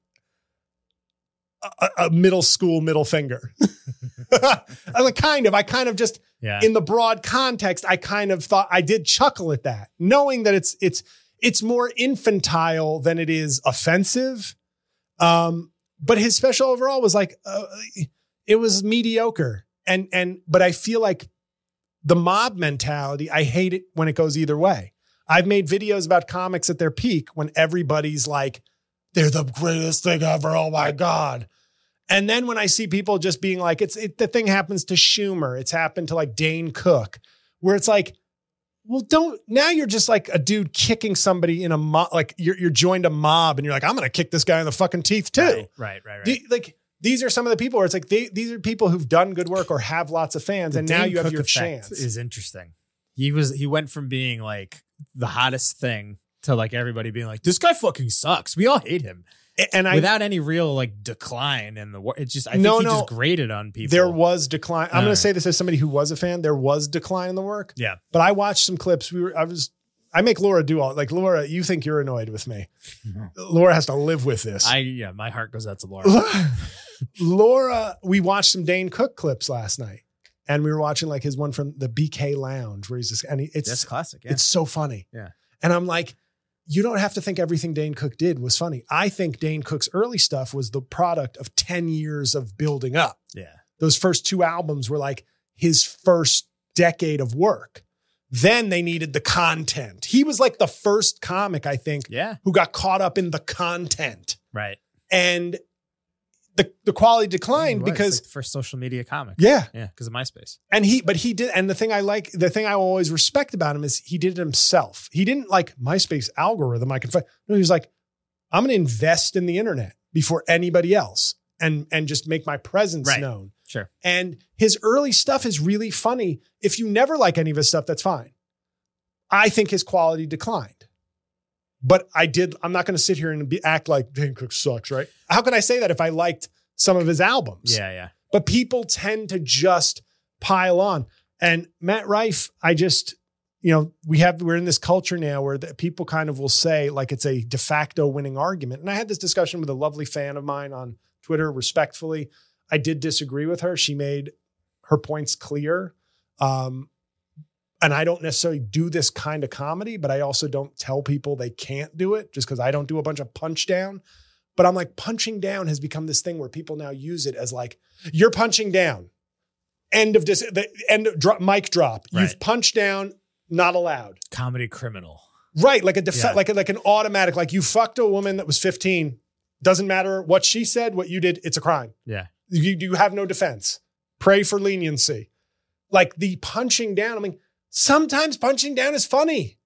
a, a middle school middle finger. I like kind of, I kind of just Yeah. in the broad context, I kind of thought I did chuckle at that, knowing that it's it's it's more infantile than it is offensive. Um, but his special overall was like uh, it was mediocre, and and but I feel like the mob mentality. I hate it when it goes either way. I've made videos about comics at their peak when everybody's like, they're the greatest thing ever. Oh my god. And then when I see people just being like, it's it, the thing happens to Schumer, it's happened to like Dane Cook, where it's like, well, don't now you're just like a dude kicking somebody in a mob, like you're you're joined a mob and you're like, I'm gonna kick this guy in the fucking teeth too. Right. Right. Right. right. The- like these are some of the people where it's like they, these are people who've done good work or have lots of fans, The and now Dane you have your chance. Is interesting. He was he went from being like the hottest thing to like everybody being like this guy fucking sucks. We all hate him, And I without any real like decline in the war. It's just I think No, he no. just graded on people. there was decline. I'm going to say this as somebody who was a fan. There was decline in the work. Yeah. But I watched some clips. We were. I was. I make Laura do all like Laura. You think you're annoyed with me? Laura has to live with this. I yeah, my heart goes out to Laura. Laura, we watched some Dane Cook clips last night, and we were watching like his one from the BK Lounge where he's just and he, it's That's classic. Yeah. it's so funny. Yeah. and I'm like, you don't have to think everything Dane Cook did was funny. I think Dane Cook's early stuff was the product of ten years of building up. yeah. Those first two albums were like his first decade of work. Then they needed the content. He was like the first comic, I think, Yeah. who got caught up in the content. Right. And the the quality declined because like first social media comic. yeah, Yeah, because of MySpace. and he but he did and the thing I like the thing I always respect about him is he did it himself. He didn't like MySpace algorithm I can find. No, he was like I'm going to invest in the internet before anybody else and and just make my presence Right. known. Sure. And his early stuff is really funny. If you never like any of his stuff, that's fine. I think his quality declined. But I did, I'm not going to sit here and be, act like Dane Cook sucks, right? How can I say that if I liked some of his albums? Yeah, yeah. But people tend to just pile on. And Matt Rife, I just, you know, we have, we're in this culture now where the, people kind of will say like it's a de facto winning argument. And I had this discussion with a lovely fan of mine on Twitter, respectfully. I did disagree with her. She made her points clear. Um, and I don't necessarily do this kind of comedy, but I also don't tell people they can't do it just because I don't do a bunch of punch down. But I'm like, punching down has become this thing where people now use it as like, you're punching down. End of dis the end of drop, mic drop. You've punched down, not allowed. Comedy criminal. Right, like a def- Yeah. like a, like an automatic. Like you fucked a woman that was 15. Doesn't matter what she said, what you did. It's a crime. Yeah. You you have no defense. Pray for leniency. Like the punching down. I mean, sometimes punching down is funny.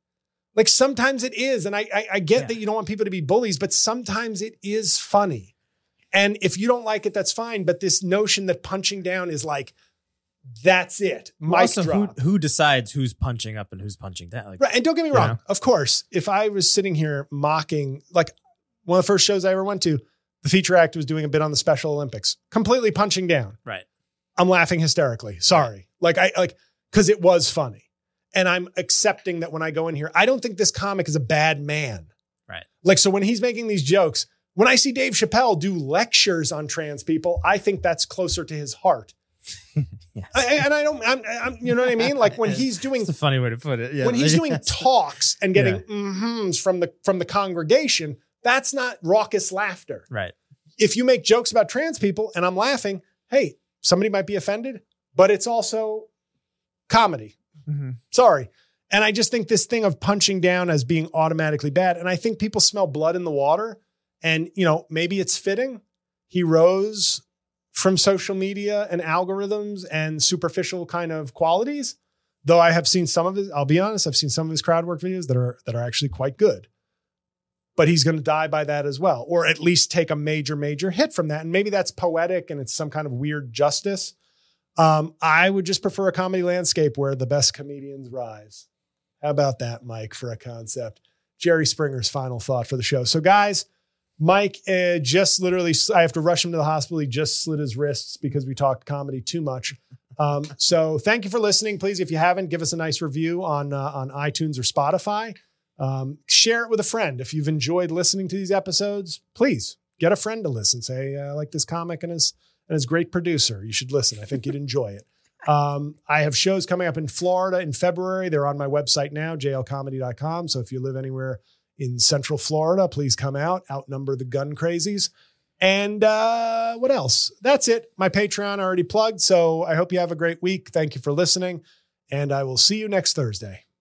Like sometimes it is, and I I, I get Yeah. that you don't want people to be bullies, but sometimes it is funny. And if you don't like it, that's fine. But this notion that punching down is like that's it. Mic also, who who decides who's punching up and who's punching down? Like, Right. And don't get me wrong. know? Of course, if I was sitting here mocking, like one of the first shows I ever went to, the feature act was doing a bit on the Special Olympics, completely punching down. Right. I'm laughing hysterically. Sorry. Like I like because it was funny. And I'm accepting that when I go in here, I don't think this comic is a bad man. Right. Like, so when he's making these jokes, when I see Dave Chappelle do lectures on trans people, I think that's closer to his heart. Yes. I- and I don't, I'm, I'm, you know what I mean? Like when he's doing It's a funny way to put it. Yeah. when he's doing talks and getting Yeah. mm-hms from the from the congregation, that's not raucous laughter. right. If you make jokes about trans people and I'm laughing, hey, somebody might be offended, but it's also comedy. Mm-hmm. Sorry. And I just think this thing of punching down as being automatically bad. And I think people smell blood in the water. And, you know, maybe it's fitting. He rose from social media and algorithms and superficial kind of qualities. Though I have seen some of his, I'll be honest, I've seen some of his crowd work videos that are that are actually quite good. But he's going to die by that as well, or at least take a major, major hit from that. And maybe that's poetic and it's some kind of weird justice. Um, I would just prefer a comedy landscape where the best comedians rise. How about that, Mike, for a concept? Jerry Springer's final thought for the show. So, guys, Mike uh, just literally, I have to rush him to the hospital. He just slit his wrists because we talked comedy too much. Um, so, thank you for listening. Please, if you haven't, give us a nice review on uh, on iTunes or Spotify. Um, share it with a friend. If you've enjoyed listening to these episodes, please get a friend to listen. Say, uh, I like this comic and his and his great producer. You should listen. I think you'd enjoy it. Um, I have shows coming up in Florida in February. They're on my website now, jlcomedy.com. So if you live anywhere in Central Florida, please come out, outnumber the gun crazies. And uh, what else? That's it. My Patreon already plugged. So I hope you have a great week. Thank you for listening. And I will see you next Thursday.